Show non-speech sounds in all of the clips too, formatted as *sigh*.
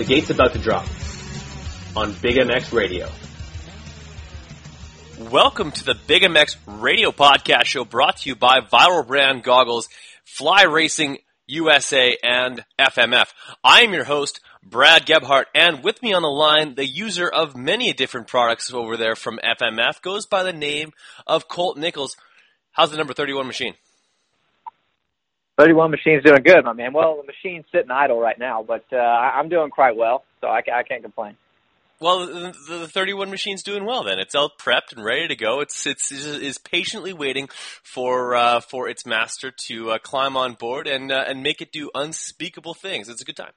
The gate's about to drop on Big MX Radio. Welcome to the Big MX Radio Podcast Show brought to you by Viral Brand Goggles, Fly Racing USA, and FMF. I am your host, Brad Gebhart, and with me on the line, the user of many different products over there from FMF goes by the name of Colt Nichols. How's the number 31 machine? 31 machine's doing good, my man. Well, the machine's sitting idle right now, but uh, I'm doing quite well, so I, I can't complain. Well, the, the 31 machine's doing well. Then it's all prepped and ready to go. It's it's is patiently waiting for uh, for its master to uh, climb on board and uh, and make it do unspeakable things. It's a good time.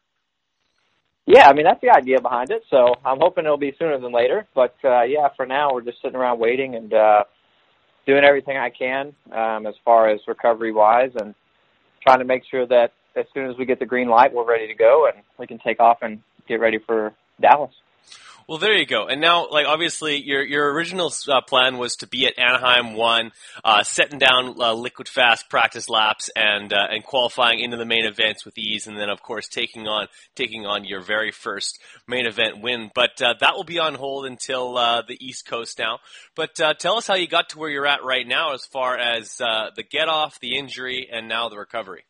Yeah, I mean that's the idea behind it. So I'm hoping it'll be sooner than later. But uh, yeah, for now we're just sitting around waiting and uh, doing everything I can um, as far as recovery wise and trying to make sure that as soon as we get the green light, we're ready to go and we can take off and get ready for Dallas. Well, there you go. And now, like obviously, your your original uh, plan was to be at Anaheim one, uh, setting down uh, liquid fast practice laps and uh, and qualifying into the main events with ease, and then of course taking on taking on your very first main event win. But uh, that will be on hold until uh, the East Coast now. But tell us how you got to where you're at right now, as far as the get off, the injury, and now the recovery.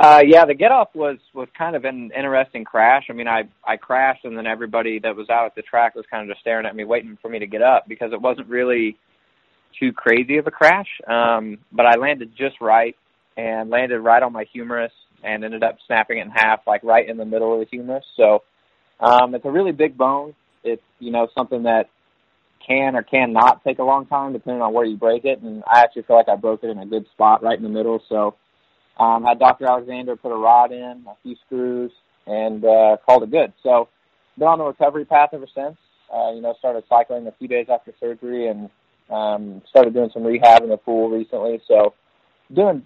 Uh, yeah, the get off was was kind of an interesting crash. I mean, I I crashed, and then everybody that was out at the track was kind of just staring at me, waiting for me to get up because it wasn't really too crazy of a crash. Um, but I landed just right and landed right on my humerus and ended up snapping it in half, like right in the middle of the humerus. So um, it's a really big bone. It's you know something that can or can not take a long time depending on where you break it. And I actually feel like I broke it in a good spot right in the middle. So um, had Dr. Alexander put a rod in, a few screws, and uh, called it good. So been on the recovery path ever since. Uh, you know, started cycling a few days after surgery and um, started doing some rehab in the pool recently. So doing,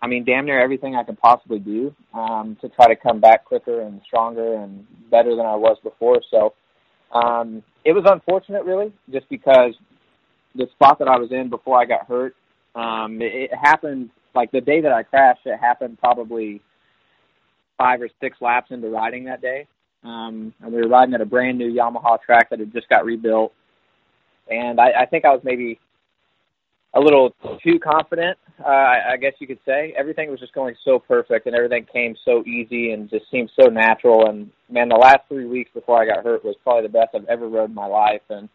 I mean, damn near everything I could possibly do um, to try to come back quicker and stronger and better than I was before. So um, it was unfortunate, really, just because the spot that I was in before I got hurt, um, it, it happened like the day that I crashed, it happened probably five or six laps into riding that day. Um, and we were riding at a brand new Yamaha track that had just got rebuilt. And I, I think I was maybe a little too confident, uh, I, guess you could say. Everything was just going so perfect and everything came so easy and just seemed so natural. And man, the last three weeks before I got hurt was probably the best I've ever rode in my life. And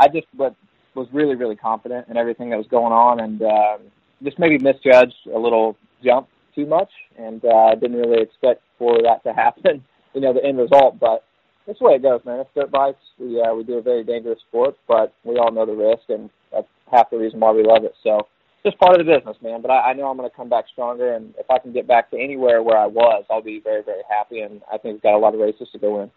I just was really, really confident in everything that was going on. And um, just maybe misjudged a little jump too much, and uh, didn't really expect for that to *laughs* happen. You know, the end result, but that's the way it goes, man. It's dirt bikes. We uh, we do a very dangerous sport, but we all know the risk, and that's half the reason why we love it. So, just part of the business, man. But I, I know I'm going to come back stronger, and if I can get back to anywhere where I was, I'll be very, very happy. And I think we've got a lot of races to go in.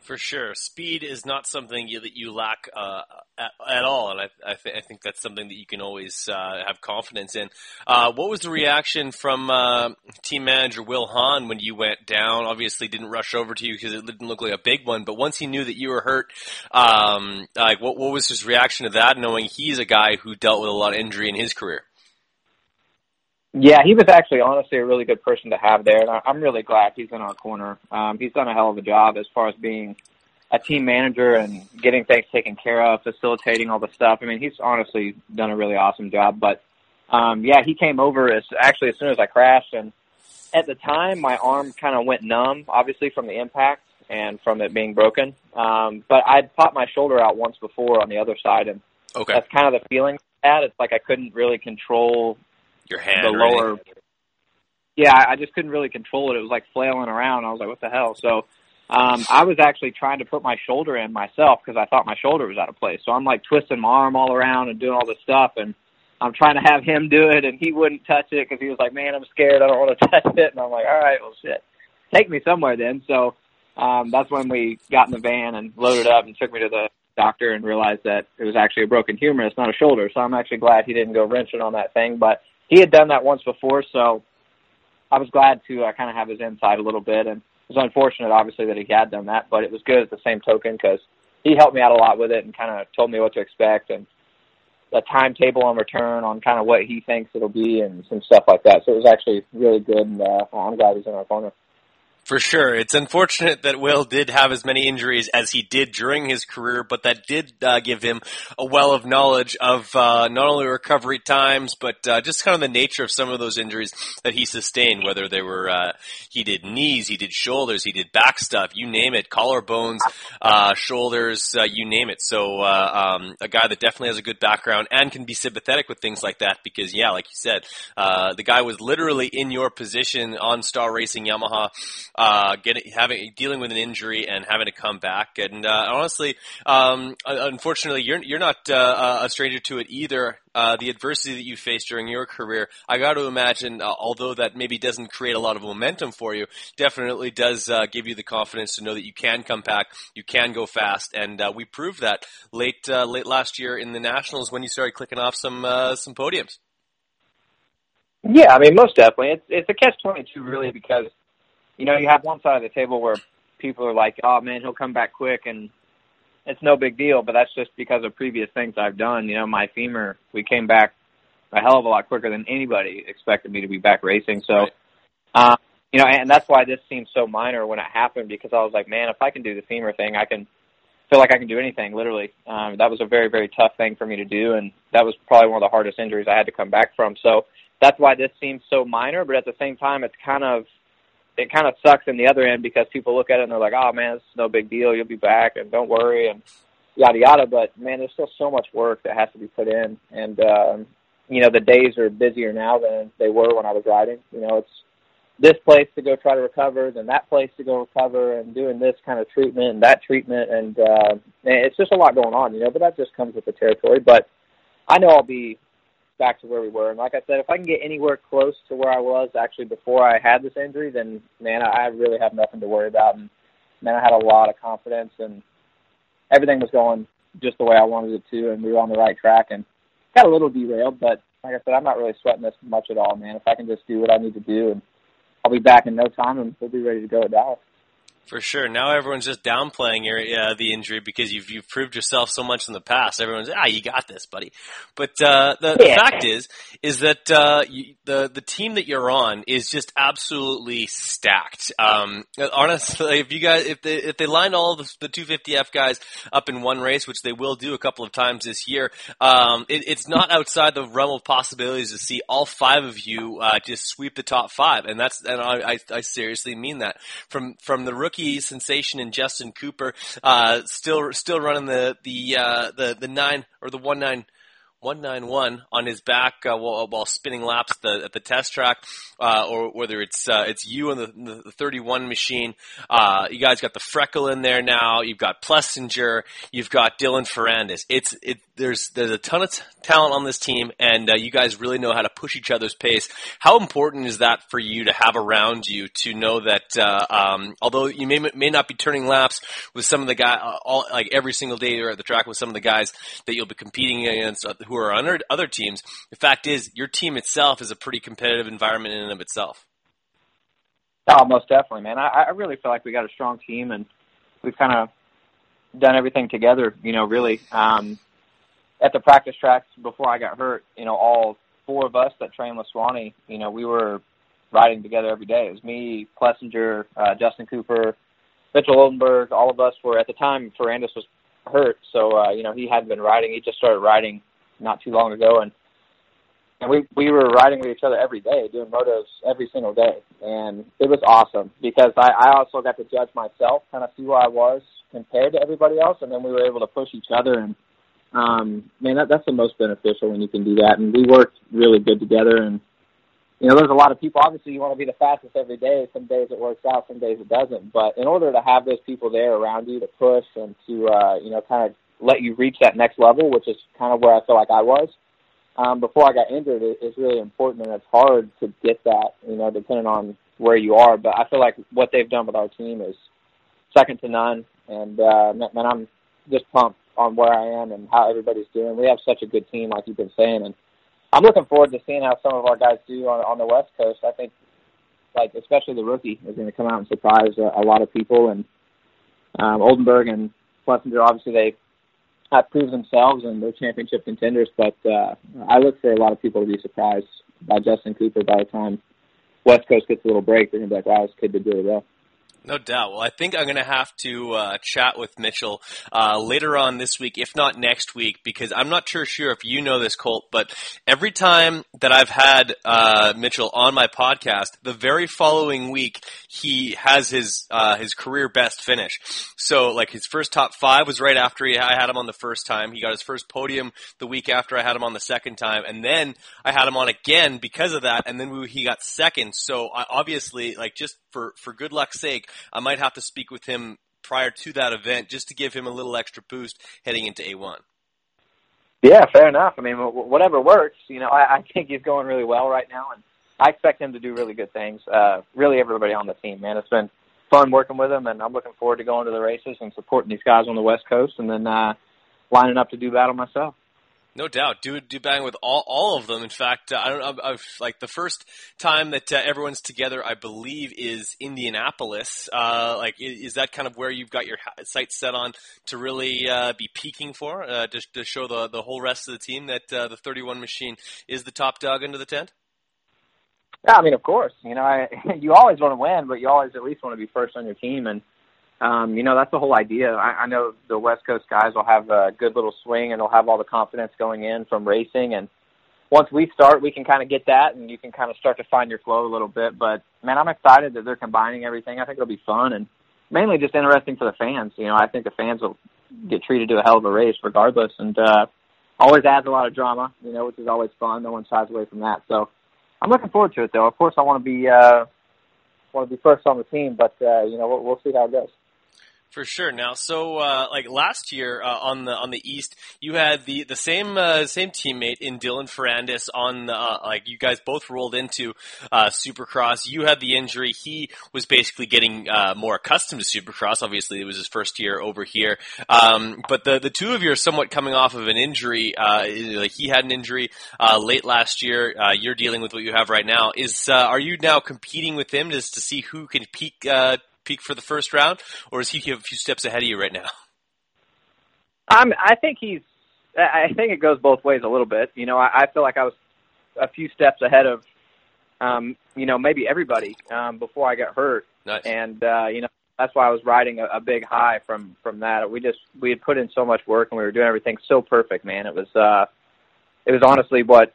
For sure, speed is not something you, that you lack uh, at, at, all, and I, I, th- I, think that's something that you can always uh, have confidence in. Uh, what was the reaction from uh, team manager Will Hahn when you went down? Obviously, didn't rush over to you because it didn't look like a big one, but once he knew that you were hurt, um, like what, what was his reaction to that? Knowing he's a guy who dealt with a lot of injury in his career. Yeah, he was actually honestly a really good person to have there, and I'm really glad he's in our corner. Um, he's done a hell of a job as far as being a team manager and getting things taken care of, facilitating all the stuff. I mean, he's honestly done a really awesome job. But um, yeah, he came over as actually as soon as I crashed, and at the time my arm kind of went numb, obviously from the impact and from it being broken. Um, but I'd popped my shoulder out once before on the other side, and okay. that's kind of the feeling I had. It's like I couldn't really control your hand, the lower. Yeah, I just couldn't really control it. It was like flailing around. I was like, "What the hell?" So, um, I was actually trying to put my shoulder in myself because I thought my shoulder was out of place. So I'm like twisting my arm all around and doing all this stuff, and I'm trying to have him do it, and he wouldn't touch it because he was like, "Man, I'm scared. I don't want to *laughs* touch it." And I'm like, "All right, well, shit, take me somewhere then." So um, that's when we got in the van and loaded up and took me to the doctor and realized that it was actually a broken humerus, not a shoulder. So I'm actually glad he didn't go wrenching on that thing, but he had done that once before, so I was glad to uh, kind of have his insight a little bit. And it was unfortunate, obviously, that he had done that, but it was good at the same token because he helped me out a lot with it and kind of told me what to expect and a timetable on return on kind of what he thinks it'll be and some stuff like that. So it was actually really good, and uh, I'm glad he's in our corner. For sure. It's unfortunate that Will did have as many injuries as he did during his career, but that did uh, give him a well of knowledge of uh, not only recovery times, but uh, just kind of the nature of some of those injuries that he sustained, whether they were, uh, he did knees, he did shoulders, he did back stuff, you name it, collarbones, uh, shoulders, uh, you name it. So, um, a guy that definitely has a good background and can be sympathetic with things like that because, yeah, like you said, the guy was literally in your position on Star Racing Yamaha uh, getting having dealing with an injury and having to come back. And uh, honestly, um, unfortunately, you're you're not uh, a stranger to it either. Uh, the adversity that you faced during your career, I got to imagine, uh, although that maybe doesn't create a lot of momentum for you, definitely does uh, give you the confidence to know that you can come back, you can go fast, and uh, we proved that late uh, late last year in the nationals when you started clicking off some uh, some podiums. Yeah, I mean, most definitely. It's it's a catch twenty two really because you know, you have one side of the table where people are like, "Oh man, he'll come back quick," and it's no big deal. But that's just because of previous things I've done. You know, my femur, we came back a hell of a lot quicker than anybody expected me to be back racing. So, uh, you know, and that's why this seemed so minor when it happened because I was like, man, if I can do the femur thing, I can feel like I can do anything. Literally, um, that was a very very tough thing for me to do, and that was probably one of the hardest injuries I had to come back from. So that's why this seems so minor. But at the same time, it's kind of it kind of sucks in the other end because people look at it and they're like, "Oh man, it's no big deal. You'll be back, and don't worry." And yada yada. But man, there's still so much work that has to be put in, and um, you know the days are busier now than they were when I was riding. You know, it's this place to go try to recover, then that place to go recover, and doing this kind of treatment and that treatment, and uh, it's just a lot going on. You know, but that just comes with the territory. But I know I'll be back to where we were. And like I said, if I can get anywhere close to where I was actually before I had this injury, then man, I really have nothing to worry about. And man, I had a lot of confidence, and everything was going just the way I wanted it to, and we were on the right track. And got a little derailed, but like I said, I'm not really sweating this much at all, man. If I can just do what I need to do, and I'll be back in no time, and we'll be ready to go at Dallas. For sure. Now everyone's just downplaying your uh, the injury because you've you've proved yourself so much in the past. Everyone's ah, you got this, buddy. But uh, the, yeah. the fact is, is that uh, you, the the team that you're on is just absolutely stacked. Um, honestly, if you guys if they if they line all the, the 250F guys up in one race, which they will do a couple of times this year, um, it, it's not outside the realm of possibilities to see all five of you uh, just sweep the top five, and that's and I, I, I seriously mean that from from the rookie rookie sensation in Justin Cooper, uh, still still running the the uh, the the nine or the one nine 191 on his back uh, while, while, spinning laps at the, at the test track, uh, or whether it's uh, it's you on the, the 31 machine. Uh, you guys got the freckle in there now. You've got Plessinger. You've got Dylan Ferrandis. It's it. There's there's a ton of t- talent on this team, and uh, you guys really know how to push each other's pace. How important is that for you to have around you to know that uh, um, although you may may not be turning laps with some of the guy all like every single day you're at the track with some of the guys that you'll be competing against who are on other teams. The fact is, your team itself is a pretty competitive environment in and of itself. Oh, most definitely, man. I, I really feel like we got a strong team, and we've kind of done everything together. You know, really. Um, at the practice tracks before I got hurt, you know, all four of us that trained with Swanee, you know, we were riding together every day. It was me, Plessinger, uh, Justin Cooper, Mitchell Oldenburg. All of us were at the time. Ferrandis was hurt, so uh, you know he hadn't been riding. He just started riding not too long ago, and and we we were riding with each other every day, doing motos every single day, and it was awesome because I I also got to judge myself, kind of see where I was compared to everybody else, and then we were able to push each other, and um, man, that that's the most beneficial when you can do that, and we worked really good together, and you know, there's a lot of people. Obviously, you want to be the fastest every day. Some days it works out, some days it doesn't. But in order to have those people there around you to push and to, uh, you know, kind of let you reach that next level, which is kind of where I feel like I was um, before I got injured, it, it's really important, and it's hard to get that, you know, depending on where you are. But I feel like what they've done with our team is second to none, and uh, man, I'm just pumped on where I am and how everybody's doing. We have such a good team, like you've been saying, and I'm looking forward to seeing how some of our guys do on, on the West Coast. I think, like especially the rookie, is going to come out and surprise a, a lot of people, and um, Oldenburg and Plessinger, obviously they have proved themselves and they're championship contenders. But uh, I look for a lot of people to be surprised by Justin Cooper by the time West Coast gets a little break. They're gonna be like, "Wow, this kid did really well." No doubt. Well, I think I'm going to have to uh, chat with Mitchell uh, later on this week, if not next week, because I'm not sure sure if you know this, Colt, but every time that I've had uh, Mitchell on my podcast, the very following week he has his uh, his career best finish. So, like his first top five was right after he, I had him on the first time. He got his first podium the week after I had him on the second time, and then I had him on again because of that, and then we, he got second. So, I, obviously, like just for for good luck's sake, I might have to speak with him prior to that event just to give him a little extra boost heading into A1. Yeah, fair enough. I mean, whatever works. You know, I, I think he's going really well right now, and I expect him to do really good things. Uh, really, everybody on the team, man. It's been fun working with him, and I'm looking forward to going to the races and supporting these guys on the West Coast, and then uh, lining up to do battle myself. No doubt, do do bang with all all of them. In fact, uh, I don't. I've, like the first time that uh, everyone's together, I believe, is Indianapolis. Uh, like, is, is, that kind of where you've got your sights set on to really uh, be peaking for uh, to, to show the the whole rest of the team that uh, the 31 machine is the top dog under the tent? Yeah, I mean, of course. You know, I, *laughs* you always want to win, but you always at least want to be first on your team and um, you know, that's the whole idea. I, I know the West Coast guys will have a good little swing and they'll have all the confidence going in from racing. And once we start, we can kind of get that and you can kind of start to find your flow a little bit. But man, I'm excited that they're combining everything. I think it'll be fun and mainly just interesting for the fans. You know, I think the fans will get treated to a hell of a race regardless. And, uh, always adds a lot of drama, you know, which is always fun. No one shies away from that. So I'm looking forward to it though. Of course I want to be, uh, want to be first on the team, but, uh, you know, we'll, we'll see how it goes. For sure. Now, so uh, like last year uh, on the on the East, you had the the same uh, same teammate in Dylan Ferrandis on the, uh, like you guys both rolled into uh, Supercross. You had the injury. He was basically getting uh, more accustomed to Supercross. Obviously, it was his first year over here. Um, but the the two of you are somewhat coming off of an injury. like he had an injury late last year. you're dealing with what you have right now. Is are you now competing with him just to see who can peak peak for the first round, or is he a few steps ahead of you right now? Um, I think he's. I think it goes both ways a little bit. You know, I, I feel like I was a few steps ahead of, um, you know, maybe everybody um, before I got hurt, nice. and uh, you know that's why I was riding a, a big high from from that. We just we had put in so much work and we were doing everything so perfect, man. It was uh, it was honestly what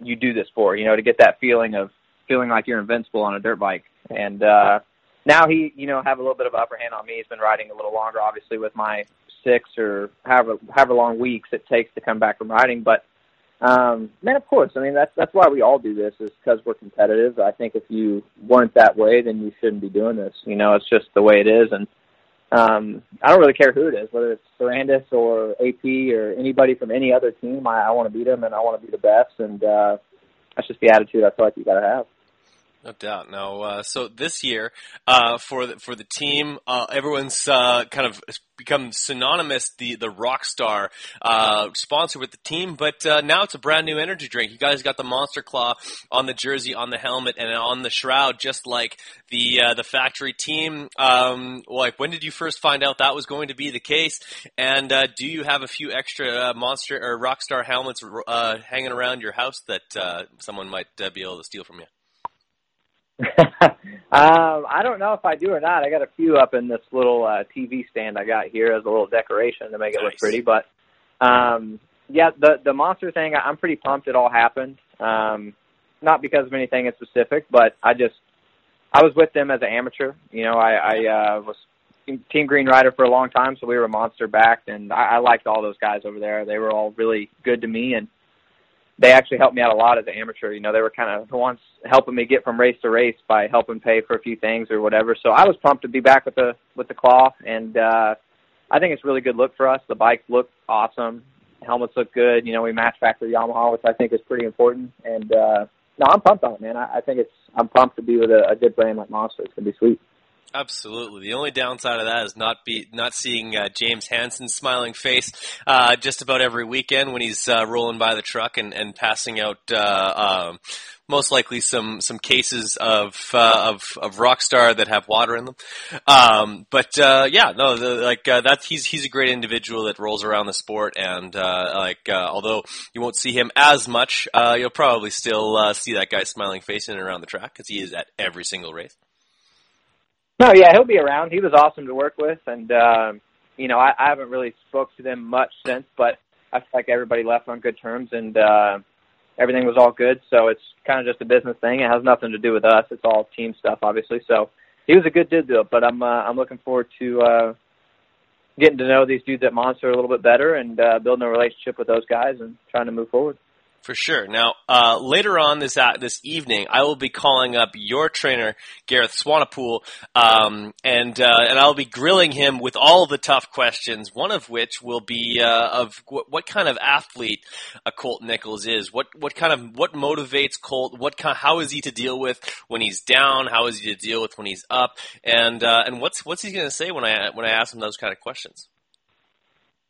you do this for, you know, to get that feeling of feeling like you're invincible on a dirt bike, and uh, now he, you know, have a little bit of upper hand on me. He's been riding a little longer, obviously, with my six or however however long weeks it takes to come back from riding. But um, man, of course, I mean that's that's why we all do this is because we're competitive. I think if you weren't that way, then you shouldn't be doing this. You know, it's just the way it is, and um, I don't really care who it is, whether it's Ferrandis or AP or anybody from any other team. I, I want to beat them, and I want to be the best, and uh, that's just the attitude I feel like you got to have. No doubt. Now, uh, so this year uh, for the, for the team, uh, everyone's uh, kind of become synonymous the the Rockstar uh, sponsor with the team, but uh, now it's a brand new energy drink. You guys got the Monster Claw on the jersey, on the helmet, and on the shroud, just like the the factory team. Um, like, when did you first find out that was going to be the case? And do you have a few extra Monster or Rockstar helmets hanging around your house that someone might be able to steal from you? *laughs* um, I don't know if I do or not. I got a few up in this little uh, TV stand I got here as a little decoration to make it nice. look pretty. But um, yeah, the the monster thing, I'm pretty pumped. It all happened. Um, not because of anything in specific, but I just I was with them as an amateur. You know, I, I uh, was Team Green Rider for a long time, so we were monster backed, and I, I liked all those guys over there. They were all really good to me, and they actually helped me out a lot as an amateur. You know, they were kind of the ones helping me get from race to race by helping pay for a few things or whatever. So I was pumped to be back with the with the claw, and uh, I think it's a really good look for us. The bikes look awesome, helmets look good. You know, we match factory Yamaha, which I think is pretty important. And uh, no, I'm pumped on it, man. I, I think it's I'm pumped to be with a, a good brand like Monster. It's gonna be sweet. Absolutely. The only downside of that is not be not seeing uh, James Hansen's smiling face uh, just about every weekend when he's uh, rolling by the truck and, and passing out uh, um, most likely some some cases of uh, of of Rockstar that have water in them. Um, but uh, yeah, no, the, like that he's he's a great individual that rolls around the sport and like although you won't see him as much, you'll probably still see that guy smiling face in and around the track because he is at every single race. No, yeah, he'll be around. He was awesome to work with, and uh, you know, I, I haven't really spoke to them much since, but I feel like everybody left on good terms, and uh, everything was all good. So it's kind of just a business thing. It has nothing to do with us. It's all team stuff, obviously. So he was a good dude, though. But I'm uh, I'm looking forward to uh, getting to know these dudes at Monster a little bit better and uh, building a relationship with those guys and trying to move forward. For sure. Now, uh, later on this uh, this evening, I will be calling up your trainer, Gareth Swanepoel, um, and uh, and I'll be grilling him with all the tough questions. One of which will be uh, of what, what, kind of athlete a Colt Nichols is. What what kind of what motivates Colt? What kind, how is he to deal with when he's down? How is he to deal with when he's up? And uh, and what's what's he going to say when I when I ask him those kind of questions?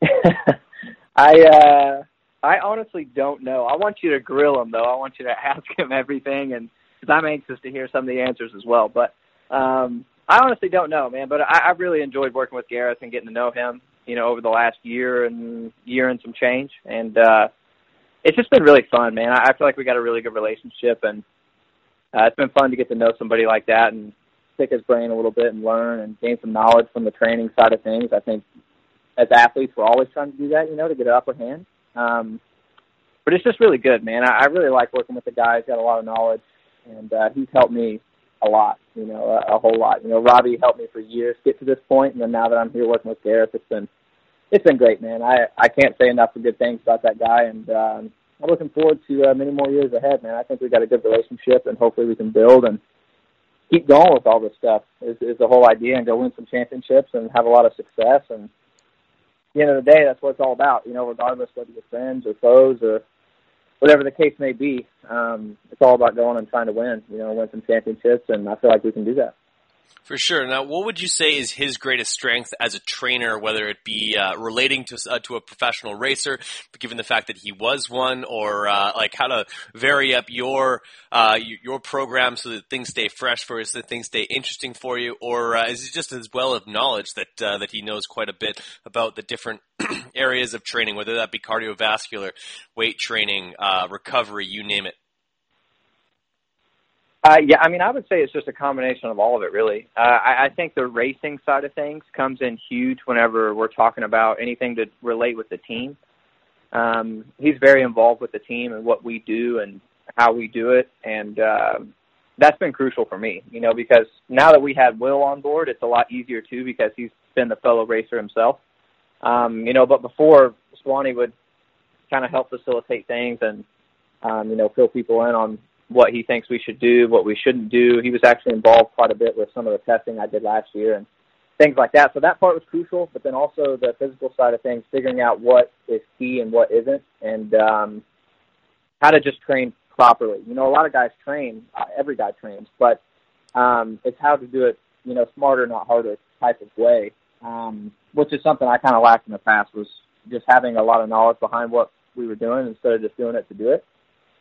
*laughs* I uh, I honestly don't know. I want you to grill him though. I want you to *laughs* ask him everything, and because I'm anxious to hear some of the answers as well. But um, I honestly don't know, man. But I, I've really enjoyed working with Gareth and getting to know him. You know, over the last year and year and some change, and uh, it's just been really fun, man. I, I feel like we got a really good relationship, and uh, it's been fun to get to know somebody like that and pick his brain a little bit and learn and gain some knowledge from the training side of things. I think as athletes, we're always trying to do that, you know, to get an upper hand. Um, but it's just really good, man. I, I really like working with the guy. He's got a lot of knowledge, and uh, he's helped me a lot, you know, a, a whole lot. You know, Robbie helped me for years get to this point, and then now that I'm here working with Gareth, it's been it's been great, man. I I can't say enough good things about that guy, and um, I'm looking forward to uh, many more years ahead, man. I think we've got a good relationship, and hopefully we can build and keep going with all this stuff. Is, is the whole idea, and go win some championships and have a lot of success and the end of the day, that's what it's all about. You know, regardless whether you're friends or foes or whatever the case may be, um, it's all about going and trying to win. You know, win some championships, and I feel like we can do that. For sure. Now, what would you say is his greatest strength as a trainer, whether it be uh, relating to uh, to a professional racer, given the fact that he was one, or uh, like how to vary up your uh, your program so that things stay fresh for you, so that things stay interesting for you, or uh, is he just as well of knowledge that uh, that he knows quite a bit about the different *clears throat* areas of training, whether that be cardiovascular, weight training, recovery, you name it? Uh, yeah, I mean, I would say it's just a combination of all of it, really. Uh, I, I think the racing side of things comes in huge whenever we're talking about anything to relate with the team. Um, he's very involved with the team and what we do and how we do it, and uh, that's been crucial for me, you know, because now that we had Will on board, it's a lot easier too because he's been the fellow racer himself. Um, you know, but before Swanee would kind of help facilitate things and um, you know fill people in on what he thinks we should do, what we shouldn't do. He was actually involved quite a bit with some of the testing I did last year and things like that. So that part was crucial, but then also the physical side of things, figuring out what is key and what isn't, and um, how to just train properly. You know, a lot of guys train, uh, every guy trains, but um, it's how to do it, you know, smarter, not harder type of way, um, which is something I kind of lacked in the past was just having a lot of knowledge behind what we were doing instead of just doing it to do it.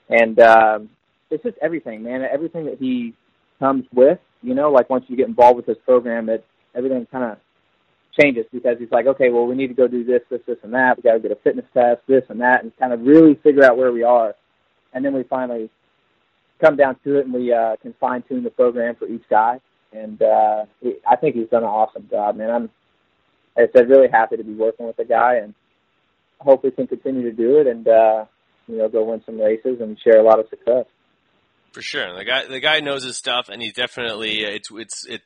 And um, it's just everything, man. Everything that he comes with, you know, like once you get involved with his program, it everything kind of changes because he's like, okay, well, we need to go do this, this, this, and that. We got to get a fitness test, this and that, and kind of really figure out where we are, and then we finally come down to it, and we uh, can fine tune the program for each guy. And uh, he, I think he's done an awesome job, man. I'm, like I said, really happy to be working with the guy, and hope we can continue to do it, and uh, you know, go win some races and share a lot of success. For sure, the guy the guy knows his stuff, and he's definitely it's it's it.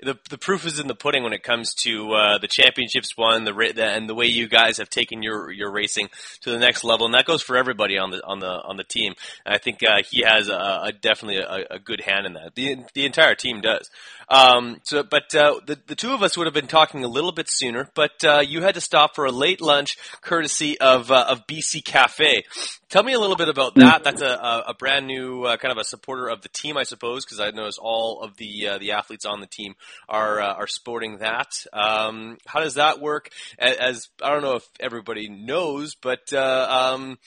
The the proof is in the pudding when it comes to uh, the championships won, the, the and the way you guys have taken your your racing to the next level, and that goes for everybody on the on the on the team. And I think uh, he has a, a definitely a, a, good hand in that. The the entire team does. Um, so, but uh, the the two of us would have been talking a little bit sooner, but uh, you had to stop for a late lunch, courtesy of uh, of BC Cafe. Tell me a little bit about that. That's a, a brand new uh, kind of a supporter of the team, I suppose, because I notice all of the uh, the athletes on the team are uh, are sporting that. Um, how does that work? As, as, I don't know if everybody knows, but um,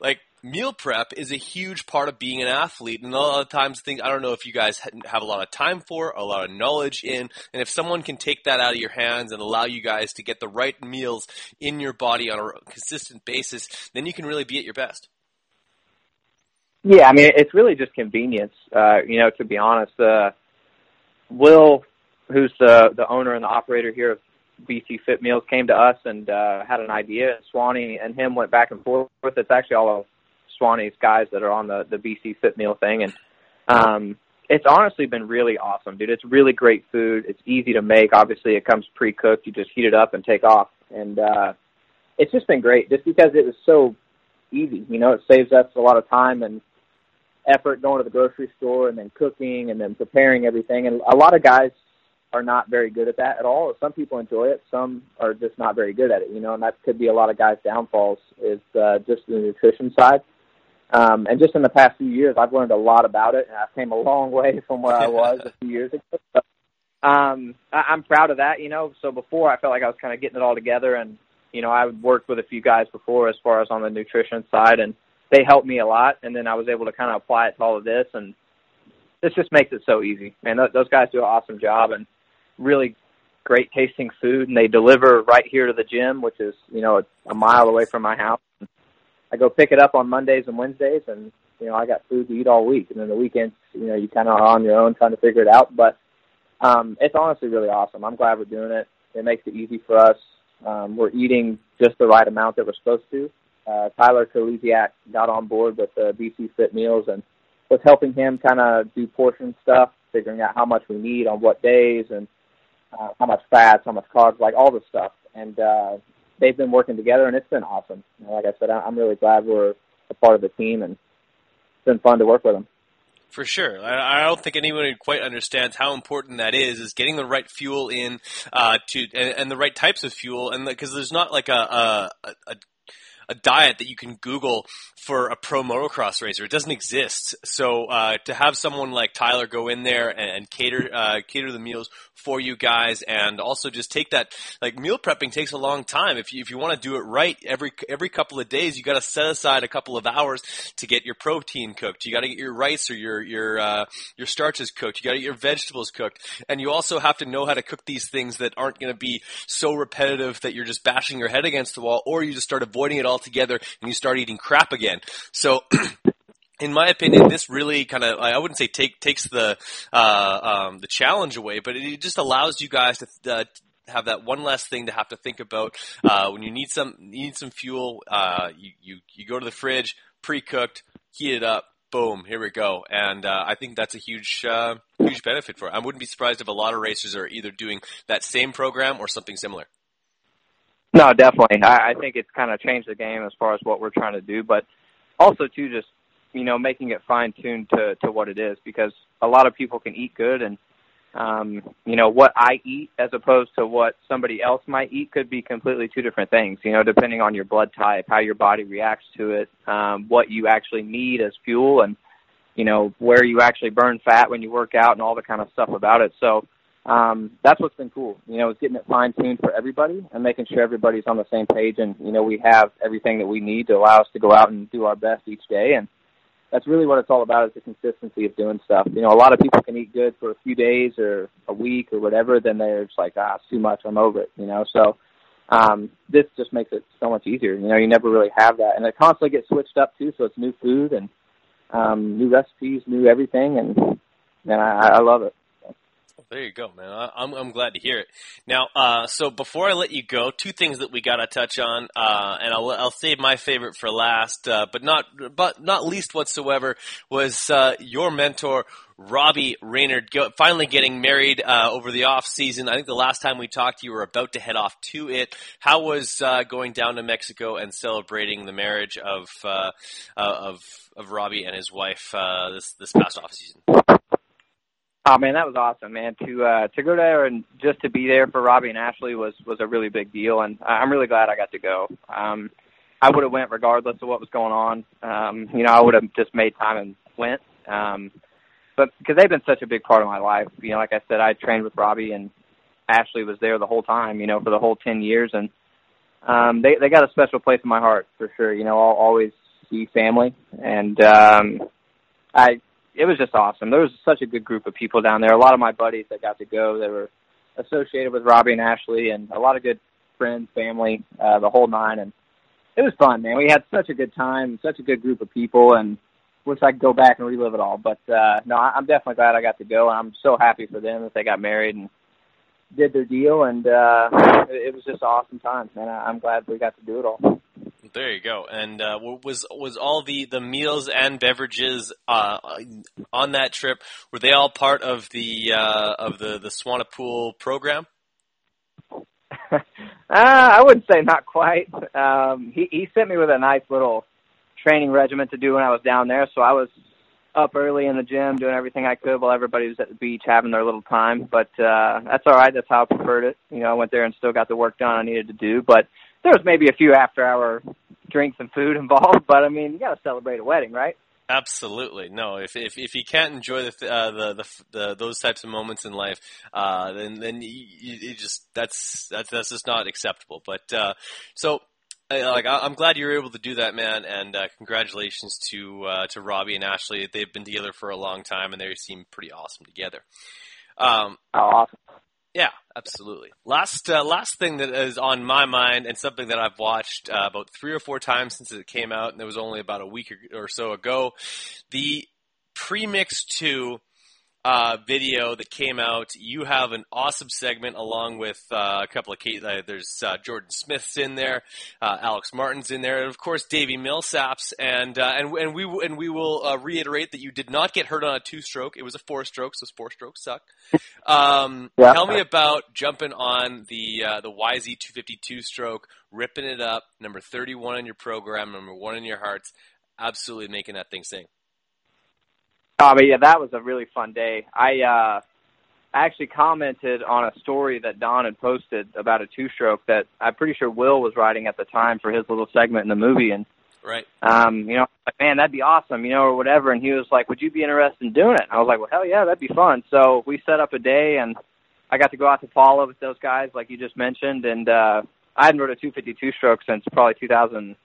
like meal prep is a huge part of being an athlete, and a lot of times things I don't know if you guys have a lot of time for, a lot of knowledge in, and if someone can take that out of your hands and allow you guys to get the right meals in your body on a consistent basis, then you can really be at your best. Yeah, I mean it's really just convenience. Uh, you know, to be honest, uh, Will who's the the owner and the operator here of BC Fit Meals, came to us and uh, had an idea. Swanee and him went back and forth. It's actually all Swanee's guys that are on the the BC Fit Meal thing, and um, it's honestly been really awesome, dude. It's really great food. It's easy to make. Obviously, it comes pre-cooked. You just heat it up and take off, and uh, it's just been great. Just because it was so easy, you know, it saves us a lot of time and effort going to the grocery store and then cooking and then preparing everything. And a lot of guys are not very good at that at all. Some people enjoy it. Some are just not very good at it, you know, and that could be a lot of guys' downfalls is uh, just the nutrition side. Um, and just in the past few years, I've learned a lot about it, and I've came a long way *laughs* from where I was a few years ago. So, um, I, I'm proud of that, you know. So before, I felt like I was kind of getting it all together, and you know, I worked with a few guys before as far as on the nutrition side, and they helped me a lot. And then I was able to kind of apply it to all of this, and this just makes it so easy. Man, th- those guys do an awesome job, and really great tasting food, and they deliver right here to the gym, which is you know a, a mile away from my house. I go pick it up on Mondays and Wednesdays, and you know I got food to eat all week. And then the weekends, you know, you kind of are on your own trying to figure it out. But um, it's honestly really awesome. I'm glad we're doing it. It makes it easy for us. Um, we're eating just the right amount that we're supposed to. Uh, Tyler Kalesiak got on board with the BC Fit Meals and was helping him kind of do portion stuff, figuring out how much we need on what days and uh, how much fats, how much carbs, like all the stuff. And uh, they've been working together, and it's been awesome. You know, like I said, I'm really glad we're a part of the team, and it's been fun to work with them. For sure, I, I don't think anyone quite understands how important that is. Is getting the right fuel in uh, to and, and the right types of fuel, and because there's not like a, a, a a diet that you can Google for a pro motocross racer. It doesn't exist. So uh, to have someone like Tyler go in there and, and cater uh, cater the meals for you guys, and also just take that like meal prepping takes a long time. If you if you want to do it right, every every couple of days you got to set aside a couple of hours to get your protein cooked. You got to get your rice or your your uh, your starches cooked. You got to get your vegetables cooked, and you also have to know how to cook these things that aren't going to be so repetitive that you're just bashing your head against the wall, or you just start avoiding it altogether and you start eating crap again. So. *clears throat* in my opinion, this really kind of, I wouldn't say take, takes the, uh, um, the challenge away, but it just allows you guys to, uh, have that one less thing to have to think about, uh, when you need some, need some fuel, uh, you, you, you go to the fridge, pre-cooked, heat it up, boom, here we go. And, uh, I think that's a huge, uh, huge benefit for it. I wouldn't be surprised if a lot of racers are either doing that same program or something similar. No, definitely. I, I think it's kind of changed the game as far as what we're trying to do, but also too just you know making it fine tuned to to what it is because a lot of people can eat good and um you know what I eat as opposed to what somebody else might eat could be completely two different things you know depending on your blood type how your body reacts to it um what you actually need as fuel and you know where you actually burn fat when you work out and all the kind of stuff about it so um, that's what's been cool. You know, is getting it fine tuned for everybody and making sure everybody's on the same page and, you know, we have everything that we need to allow us to go out and do our best each day. And that's really what it's all about is the consistency of doing stuff. You know, a lot of people can eat good for a few days or a week or whatever, then they're just like, ah, it's too much, I'm over it, you know. So um this just makes it so much easier. You know, you never really have that. And it constantly gets switched up too, so it's new food and um new recipes, new everything and and I, I love it. There you go, man. I, am I'm glad to hear it. Now, uh, so before I let you go, two things that we gotta touch on, uh, and I'll I'll save my favorite for last, uh, but not but not least whatsoever was uh, your mentor. Robbie Reynard go, finally getting married uh, over the off season. I think the last time we talked, you were about to head off to it. How was uh, going down to Mexico and celebrating the marriage of of of Robbie and his wife this this past off season? Oh man, that was awesome, man. To uh to go there and just to be there for Robbie and Ashley was was a really big deal and I'm really glad I got to go. Um I would have went regardless of what was going on. Um you know, I would have just made time and went. Um but because they've been such a big part of my life, you know, like I said, I trained with Robbie and Ashley was there the whole time, you know, for the whole 10 years and um they they got a special place in my heart for sure. You know, I'll always see family and um I it was just awesome. There was such a good group of people down there. A lot of my buddies that got to go that were associated with Robbie and Ashley, and a lot of good friends, family, uh, the whole nine. And it was fun, man. We had such a good time, such a good group of people, and wish I could go back and relive it all. But uh, no, I'm definitely glad I got to go, I'm so happy for them that they got married. And did their deal, and uh, it, was just awesome times, man. I'm glad we got to do it all. There you go. And uh, was was all the, the meals and beverages uh, on that trip? Were they all part of the uh, of the the Swanepoel program? *laughs* uh, I wouldn't say not quite. Um, he he sent me with a nice little training regimen to do when I was down there, so I was up early in the gym doing everything I could while everybody was at the beach having their little time. But uh, that's all right. That's how I preferred it. You know, I went there and still got the work done I needed to do, but there was maybe a few after hour drinks and food *laughs* involved, but I mean, you got to celebrate a wedding, right? Absolutely no. If if if you can't enjoy the uh, the, the the those types of moments in life, uh, then then you, you just that's that's that's just not acceptable. But uh, so like I'm glad you were able to do that, man, and uh, congratulations to uh, to Robbie and Ashley. They've been together for a long time, and they seem pretty awesome together. Um, oh, awesome. Yeah, absolutely. Last uh, last thing that is on my mind and something that I've watched uh, about three or four times since it came out, and it was only about a week or so ago. The Premix Two uh, video that came out. You have an awesome segment along with uh, a couple of Kate. Uh, there's uh, Jordan Smith's in there, uh, Alex Martin's in there, and of course Davey Millsaps. And uh, and and we and we will uh, reiterate that you did not get hurt on a two-stroke. It was a four-stroke, so four strokes suck. Um, yeah. Tell me about jumping on the uh, the YZ 252 stroke, ripping it up, number 31 in your program, number one in your hearts. Absolutely making that thing sing. Oh, but yeah, that was a really fun day. I uh, actually commented on a story that Don had posted about a two-stroke that I'm pretty sure Will was writing at the time for his little segment in the movie, and right, um, you know, like man, that'd be awesome, you know, or whatever. And he was like, "Would you be interested in doing it?" I was like, "Well, hell yeah, that'd be fun." So we set up a day, and I got to go out to follow with those guys, like you just mentioned, and uh, I hadn't rode a 252 stroke since probably 2000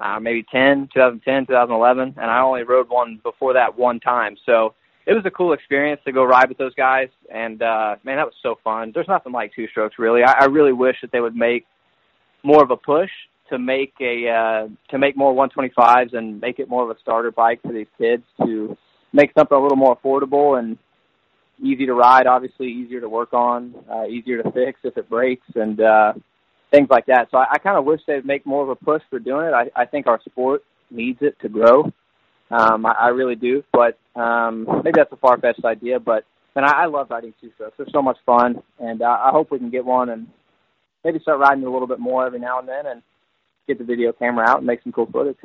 uh, maybe 10, 2010, 2011, and I only rode one before that one time. So it was a cool experience to go ride with those guys, and uh, man, that was so fun. There's nothing like two strokes, really. I, I really wish that they would make more of a push to make a uh, to make more 125s and make it more of a starter bike for these kids to make something a little more affordable and easy to ride. Obviously, easier to work on, uh, easier to fix if it breaks, and uh, things like that. So I, I kind of wish they'd make more of a push for doing it. I, I think our sport needs it to grow. Um, I, I really do, but um, maybe that's a far fetched idea. But and I, I love riding two strokes. They're so much fun, and uh, I hope we can get one and maybe start riding a little bit more every now and then, and get the video camera out and make some cool footage.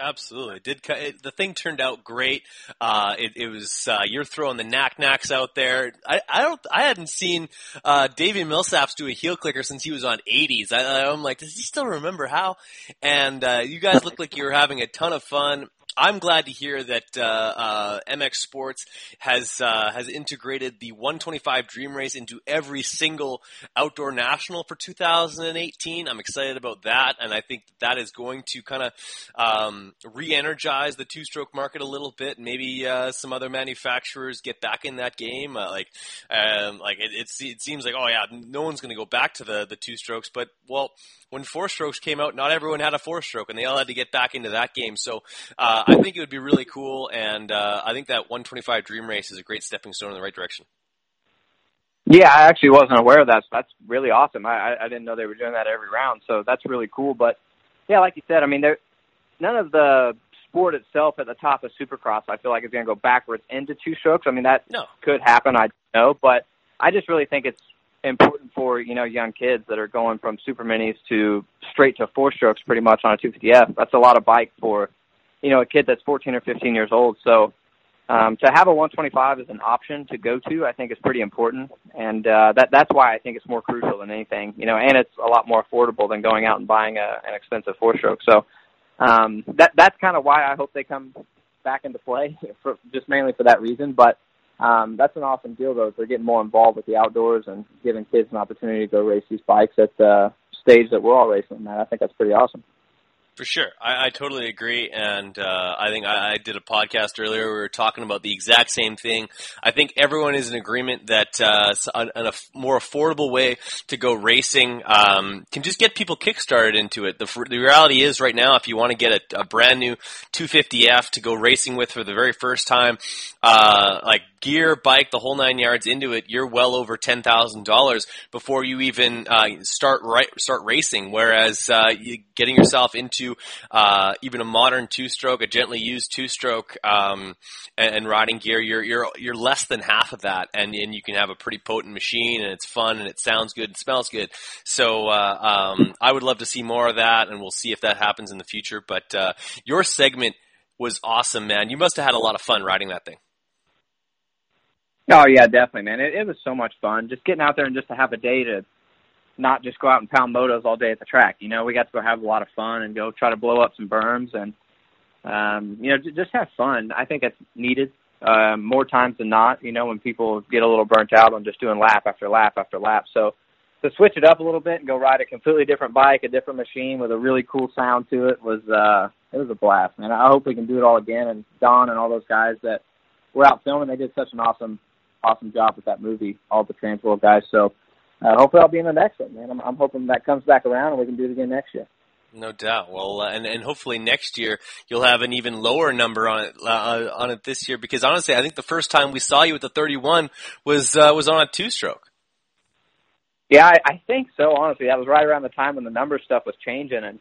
Absolutely, it did it, the thing turned out great. Uh, it, it, was uh, you're throwing the nac nacs out there. I, I don't I hadn't seen uh, Millsaps do a heel clicker since he was on 80s. I, I'm like, does he still remember how? And uh, you guys look like you were having a ton of fun. I'm glad to hear that uh, uh, MX Sports has uh, has integrated the 125 Dream Race into every single outdoor national for 2018. I'm excited about that, and I think that is going to kind of um, re-energize the two-stroke market a little bit. Maybe uh, some other manufacturers get back in that game. Uh, like, um, like it, it, seems like oh yeah, no one's going to go back to the the two strokes, but well, when four strokes came out, not everyone had a four stroke, and they all had to get back into that game. So. Uh, I think it would be really cool, and uh, I think that 125 Dream Race is a great stepping stone in the right direction. Yeah, I actually wasn't aware of that. So that's really awesome. I, I didn't know they were doing that every round, so that's really cool. But yeah, like you said, I mean, there none of the sport itself at the top of Supercross, I feel like is going to go backwards into two strokes. I mean, that no. could happen. I know, but I just really think it's important for you know young kids that are going from super minis to straight to four strokes pretty much on a 250F. That's a lot of bike for you know, a kid that's 14 or 15 years old. So um, to have a 125 as an option to go to, I think is pretty important, and uh, that that's why I think it's more crucial than anything. You know, and it's a lot more affordable than going out and buying a, an expensive four stroke. So um, that that's kind of why I hope they come back into play, *laughs* for, just mainly for that reason. But um, that's an awesome deal, though. They're getting more involved with the outdoors and giving kids an opportunity to go race these bikes at the stage that we're all racing at. I think that's pretty awesome. For sure, I, I totally agree, and uh, I think I, I, did a podcast earlier. We were talking about the exact same thing. I think everyone is in agreement that uh, a, a, more affordable way to go racing um, can just get people kickstarted into it. The, the reality is, right now, if you want to get a, a brand new 250F to go racing with for the very first time, uh, like gear, bike, the whole nine yards into it, you're well over ten thousand dollars before you even uh, start right, start racing. Whereas uh, you, getting yourself into uh, even a modern two stroke, a gently used two stroke, um, and, and riding gear, you're you're you're less than half of that, and and you can have a pretty potent machine, and it's fun, and it sounds good, and smells good. So uh, um, I would love to see more of that, and we'll see if that happens in the future. But uh, your segment was awesome, man. You must have had a lot of fun riding that thing. Oh yeah, definitely, man. It, it was so much fun just getting out there and just to have a day to not just go out and pound motos all day at the track. You know, we got to go have a lot of fun and go try to blow up some berms and um, you know just have fun. I think that's needed uh, more times than not. You know, when people get a little burnt out on just doing lap after lap after lap. So to switch it up a little bit and go ride a completely different bike, a different machine with a really cool sound to it was uh, it was a blast, man. I hope we can do it all again. And Don and all those guys that were out filming, they did such an awesome awesome job with that movie, all the Transworld guys. So uh, hopefully I'll be in the next one, man. I'm, I'm hoping that comes back around and we can do it again next year. No doubt. Well, uh, and and hopefully next year you'll have an even lower number on it uh, on it this year because honestly, I think the first time we saw you with the 31 was uh, was on a two stroke. Yeah, I, I think so. Honestly, that was right around the time when the number stuff was changing, and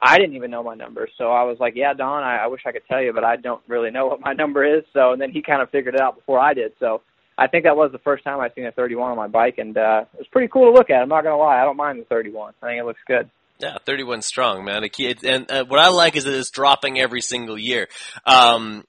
I didn't even know my number. So I was like, "Yeah, Don, I, I wish I could tell you, but I don't really know what my *laughs* number is." So, and then he kind of figured it out before I did. So I think that was the first time I seen a 31 on my bike, and uh, it was pretty cool to look at. I'm not gonna lie, I don't mind the 31. I think it looks good. Yeah, 31 strong, man. And uh, what I like is that it's dropping every single year. Um,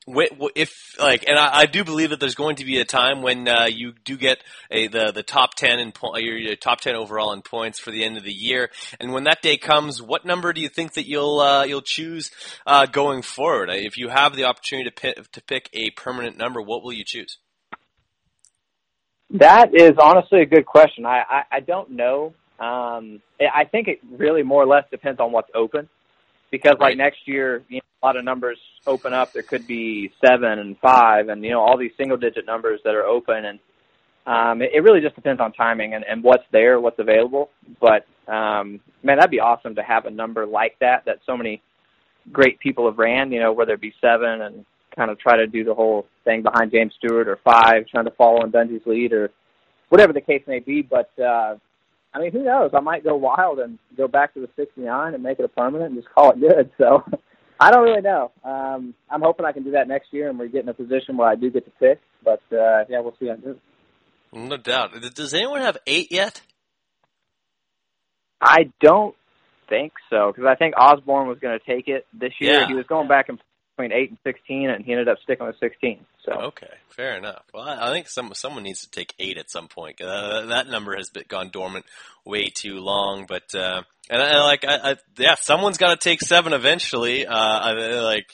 if like, and I, I do believe that there's going to be a time when uh, you do get a, the the top 10 in po- your top 10 overall in points for the end of the year. And when that day comes, what number do you think that you'll uh, you'll choose uh, going forward? If you have the opportunity to pick, to pick a permanent number, what will you choose? That is honestly a good question. I, I, I don't know. Um, I think it really more or less depends on what's open, because like next year, you know, a lot of numbers open up. There could be seven and five, and you know all these single digit numbers that are open, and um, it, it really just depends on timing and, and what's there, what's available. But um, man, that'd be awesome to have a number like that that so many great people have ran. You know, whether it be seven and kind of try to do the whole thing behind James Stewart or five, trying to follow in Dungey's lead or whatever the case may be. But uh, I mean, who knows? I might go wild and go back to the 69 and make it a permanent and just call it good. So *laughs* I don't really know. Um, I'm hoping I can do that next year and we get in a position where I do get to pick. But uh, yeah, we'll see how I do. No doubt. Does anyone have eight yet? I don't think so because I think Osborne was going to take it this year. Yeah. He was going back and between eight and sixteen, and he ended up sticking with sixteen. So okay, fair enough. Well, I, think some someone needs to take eight at some point. Uh, that number has been gone dormant way too long. But uh, and I, like, I, I, yeah, someone's got to take seven eventually. Uh, I, like.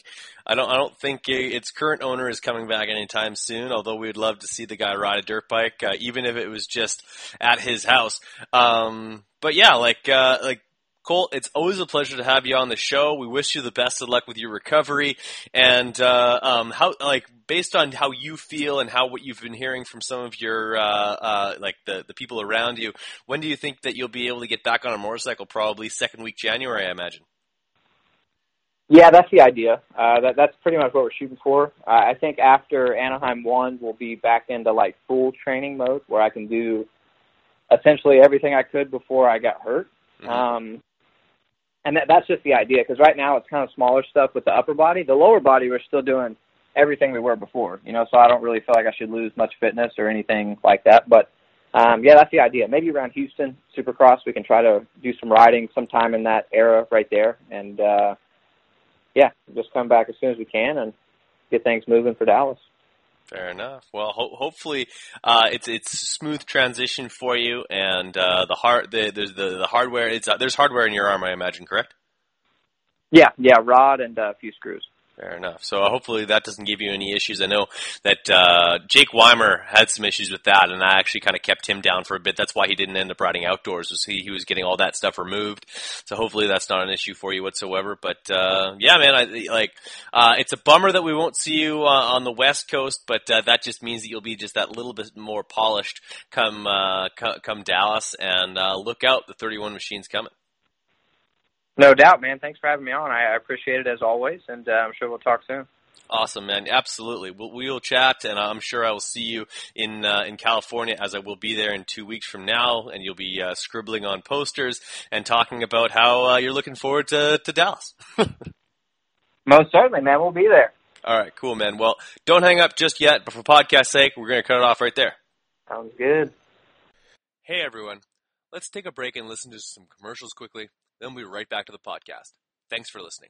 I don't. I don't think its current owner is coming back anytime soon. Although we'd love to see the guy ride a dirt bike, uh, even if it was just at his house. Um, but yeah, like uh, like Colt, it's always a pleasure to have you on the show. We wish you the best of luck with your recovery, and uh, um, how like based on how you feel and how what you've been hearing from some of your uh, uh, like the the people around you. When do you think that you'll be able to get back on a motorcycle? Probably second week January, I imagine. Yeah, that's the idea. Uh, that that's pretty much what we're shooting for. Uh, I think after Anaheim one, we'll be back into like full training mode where I can do essentially everything I could before I got hurt. Mm-hmm. Um, and that, that's just the idea because right now it's kind of smaller stuff with the upper body. The lower body we're still doing everything we were before, you know. So I don't really feel like I should lose much fitness or anything like that. But um, yeah, that's the idea. Maybe around Houston Supercross we can try to do some riding sometime in that era right there, and uh, yeah, just come back as soon as we can and get things moving for Dallas. Fair enough. Well, ho- hopefully uh, it's it's smooth transition for you, and uh, the hard the, the the the hardware. It's uh, there's hardware in your arm, I imagine, correct? Yeah, yeah, rod and a few screws. Fair enough. So uh, hopefully that doesn't give you any issues. I know that uh, Jake Weimer had some issues with that, and I actually kind of kept him down for a bit. That's why he didn't end up riding outdoors. Was he, he was getting all that stuff removed. So hopefully that's not an issue for you whatsoever. But uh, yeah, man, I like uh, it's a bummer that we won't see you uh, on the West Coast, but uh, that just means that you'll be just that little bit more polished come uh, come Dallas. And uh, look out, the 31 machine's coming. No doubt, man. Thanks for having me on. I, appreciate it as always, and uh, I'm sure we'll talk soon. Awesome, man. Absolutely. We'll, we'll chat, and I'm sure I will see you in uh, in California as I will be there in two weeks from now, and you'll be uh, scribbling on posters and talking about how uh, you're looking forward to, to Dallas. *laughs* Most certainly, man. We'll be there. All right, cool, man. Well, don't hang up just yet, but for podcast sake, we're going to cut it off right there. Sounds good. Hey, everyone. Let's take a break and listen to some commercials quickly. Then we'll be right back to the podcast. Thanks for listening.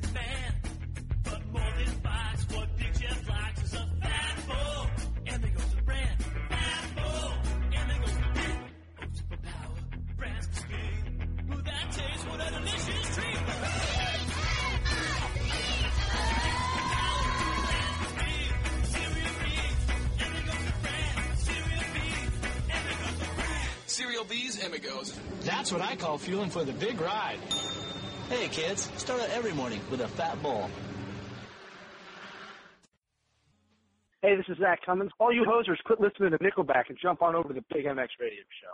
Cereal B's Amigos. That's what I call fueling for the big ride. Hey, kids, start out every morning with a fat bowl. Hey, this is Zach Cummins. All you hosers, quit listening to Nickelback and jump on over to the Big MX Radio Show.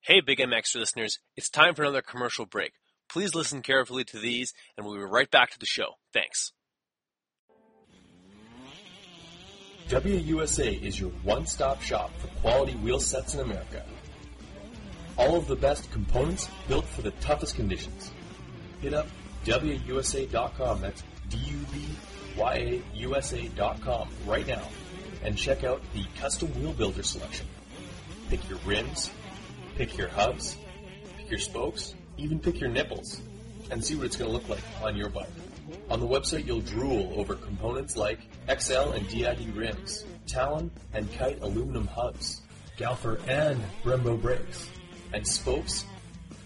Hey, Big MX listeners, it's time for another commercial break. Please listen carefully to these, and we'll be right back to the show. Thanks. DubyaUSA is your one-stop shop for quality wheel sets in America. All of the best components built for the toughest conditions. Hit up DubyaUSA.com, that's D-U-B-Y-A-U-S-A.com right now, and check out the custom wheel builder selection. Pick your rims, pick your hubs, pick your spokes, even pick your nipples, and see what it's going to look like on your bike. On the website, you'll drool over components like Excel and DID rims, Talon and Kite aluminum hubs, Galfer and Brembo brakes, and spokes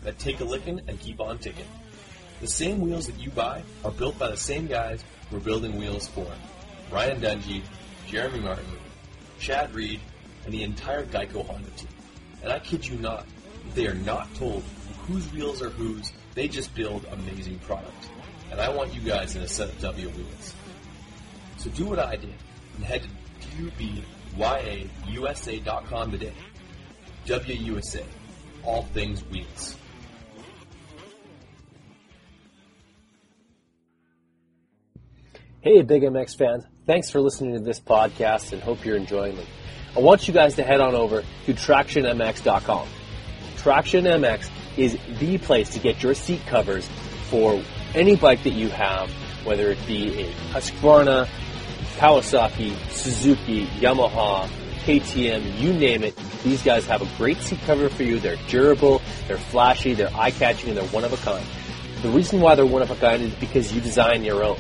that take a licking and keep on ticking. The same wheels that you buy are built by the same guys we're building wheels for. Ryan Dungey, Jeremy Martin, Chad Reed, and the entire Geico Honda team. And I kid you not, they are not told whose wheels are whose, they just build amazing product. And I want you guys in a set of W wheels. So do what I did and head to DubyaUSA.com today. DubyaUSA, all things wheels. Hey, Big MX fans. Thanks for listening to this podcast and hope you're enjoying them. I want you guys to head on over to TractionMX.com. Traction MX is the place to get your seat covers for any bike that you have, whether it be a Husqvarna, Kawasaki, Suzuki, Yamaha, KTM, you name it. These guys have a great seat cover for you. They're durable, they're flashy, they're eye-catching, and they're one of a kind. The reason why they're one of a kind is because you design your own.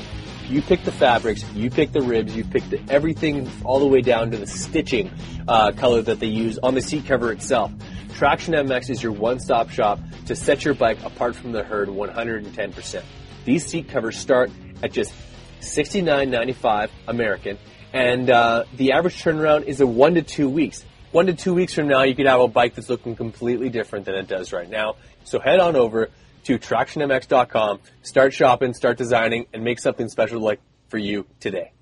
You pick the fabrics, you pick the ribs, you pick the, everything all the way down to the stitching uh, color that they use on the seat cover itself. Traction MX is your one-stop shop to set your bike apart from the herd 110%. These seat covers start at just $69.95 American and uh, the average turnaround is a one to two weeks. One to two weeks from now, you could have a bike that's looking completely different than it does right now. So head on over to tractionmx.com, start shopping, start designing, and make something special like for you today.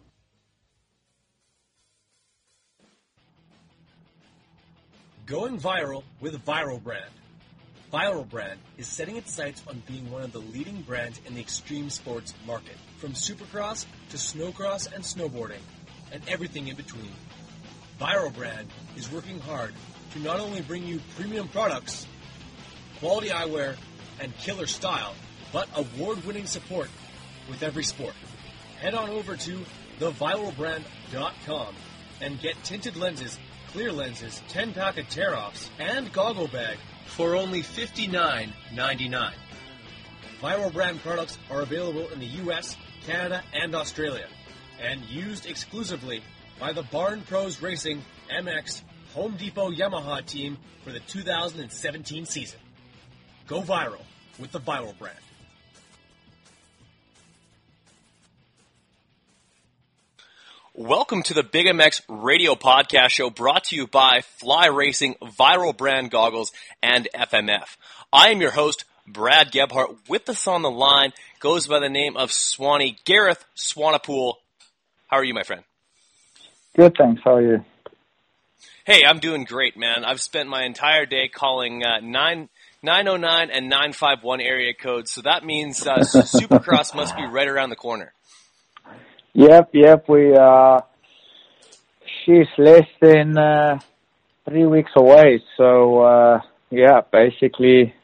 Going viral with Viral Brand. Viral Brand is setting its sights on being one of the leading brands in the extreme sports market, from supercross to snowcross and snowboarding, and everything in between. Viral Brand is working hard to not only bring you premium products, quality eyewear, and killer style, but award-winning support with every sport. Head on over to theviralbrand.com and get tinted lenses, clear lenses, 10 pack of tear-offs, and goggle bag for only $59.99. Viral brand products are available in the US, Canada, and Australia, and used exclusively by the Barn Pros Racing MX Home Depot Yamaha team for the 2017 season. Go viral with the Viral brand. Welcome to the Big MX radio podcast show brought to you by Fly Racing, Viral Brand Goggles, and FMF. I am your host, Brad Gebhart. With us on the line goes by the name of Swanee Gareth Swanepoel. How are you, my friend? Good, thanks. How are you? Hey, I'm doing great, man. I've spent my entire day calling uh, nine. 909 and 951 area codes, so that means uh, Supercross must be right around the corner. Yep, yep. We uh, she's less than uh, three weeks away. So uh, yeah, basically,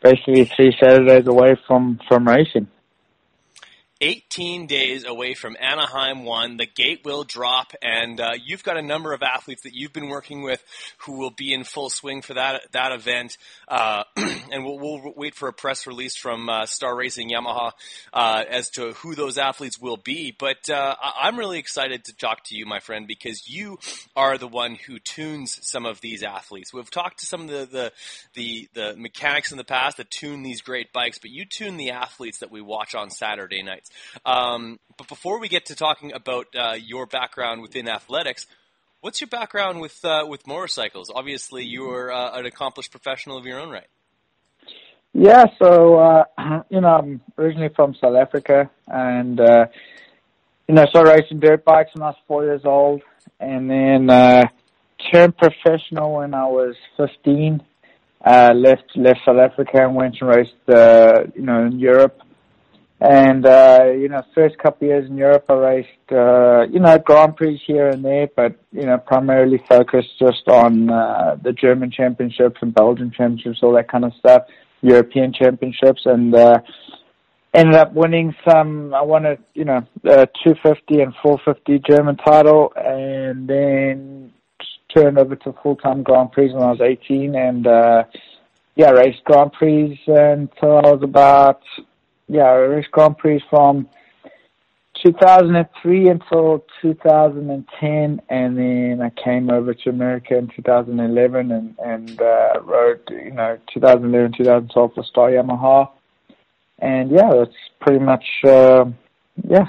basically three Saturdays away from from racing. 18 days away from Anaheim 1. The gate will drop, and uh, you've got a number of athletes that you've been working with who will be in full swing for that that event. Uh, *clears throat* and we'll, we'll, wait for a press release from uh, Star Racing Yamaha uh, as to who those athletes will be. But uh, I'm really excited to talk to you, my friend, because you are the one who tunes some of these athletes. We've talked to some of the the, the, the mechanics in the past that tune these great bikes, but you tune the athletes that we watch on Saturday Um, but before we get to talking about uh, your background within athletics, what's your background with uh, with motorcycles? Obviously, you are uh, an accomplished professional of your own right. Yeah, so uh, *clears throat* you know, I'm originally from South Africa, and uh, you know, I started racing dirt bikes when I was four years old, and then uh, turned professional when I was 15. Uh, left left South Africa and went and raced, uh, you know, in Europe and, uh, you know, first couple of years in Europe, I raced, uh, you know, Grand Prix here and there, but, you know, primarily focused just on, uh, the German championships and Belgian championships, all that kind of stuff, European championships, and, uh, ended up winning some, I won a, you know, a 250 and 450 German title, and then turned over to full-time Grand Prix when I was 18, and, uh, yeah, raced Grand Prix until I was about, yeah, I raced Grand Prix from 2003 until 2010, and then I came over to America in 2011 and and uh, rode, you know, 2011, 2012 for Star Yamaha, and yeah, that's pretty much, uh, yeah,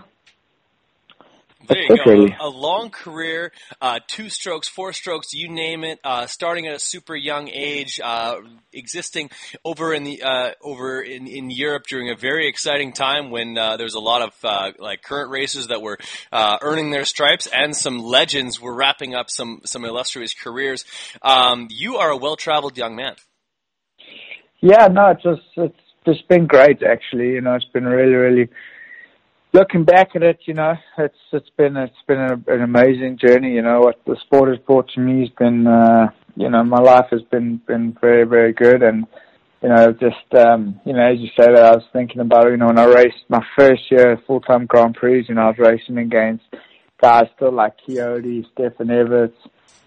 there you go. A, a, long career, uh, two strokes, four strokes, you name it. Uh, starting at a super young age, uh, existing over in the uh, over in, in Europe during a very exciting time when uh, there was a lot of uh, like current racers that were earning their stripes, and some legends were wrapping up some some illustrious careers. Um, you are a well traveled young man. Yeah, no, it's just it's just been great actually. You know, it's been really really looking back at it, you know, it's it's been it's been a, an amazing journey. You know what the sport has brought to me has been, uh, you know, my life has been been very very good, and you know, just um, you know, as you say that, I was thinking about. You know, when I raced my first year full time Grand Prix, you know, I was racing against guys still like Coyote, Stefan Everts.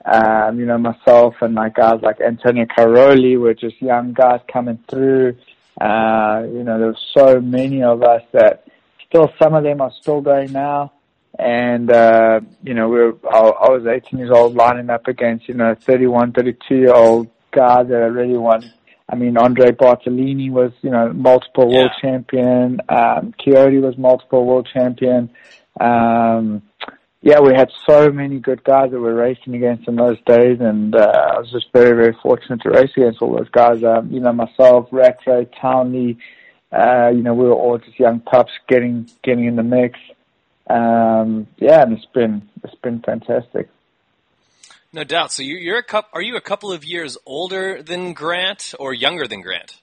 Um, you know, myself and like guys like Antonio Cairoli were just young guys coming through. Uh, you know, there were so many of us that, still some of them are still going now. And, uh, you know, we're, I, I was 18 years old lining up against, you know, 31, 32 year old guys that really won. I mean, Andre Bartolini was, you know, multiple yeah. world champion. Um, Coyote was multiple world champion. Um, yeah, we had so many good guys that we were racing against in those days, and uh, I was just very, very fortunate to race against all those guys. Um, you know, myself, Rattray, Townley, uh, you know, we were all just young pups getting getting in the mix. Um, yeah, and it's been it's been fantastic. No doubt. So you, you're a couple. Are you a couple of years older than Grant or younger than Grant?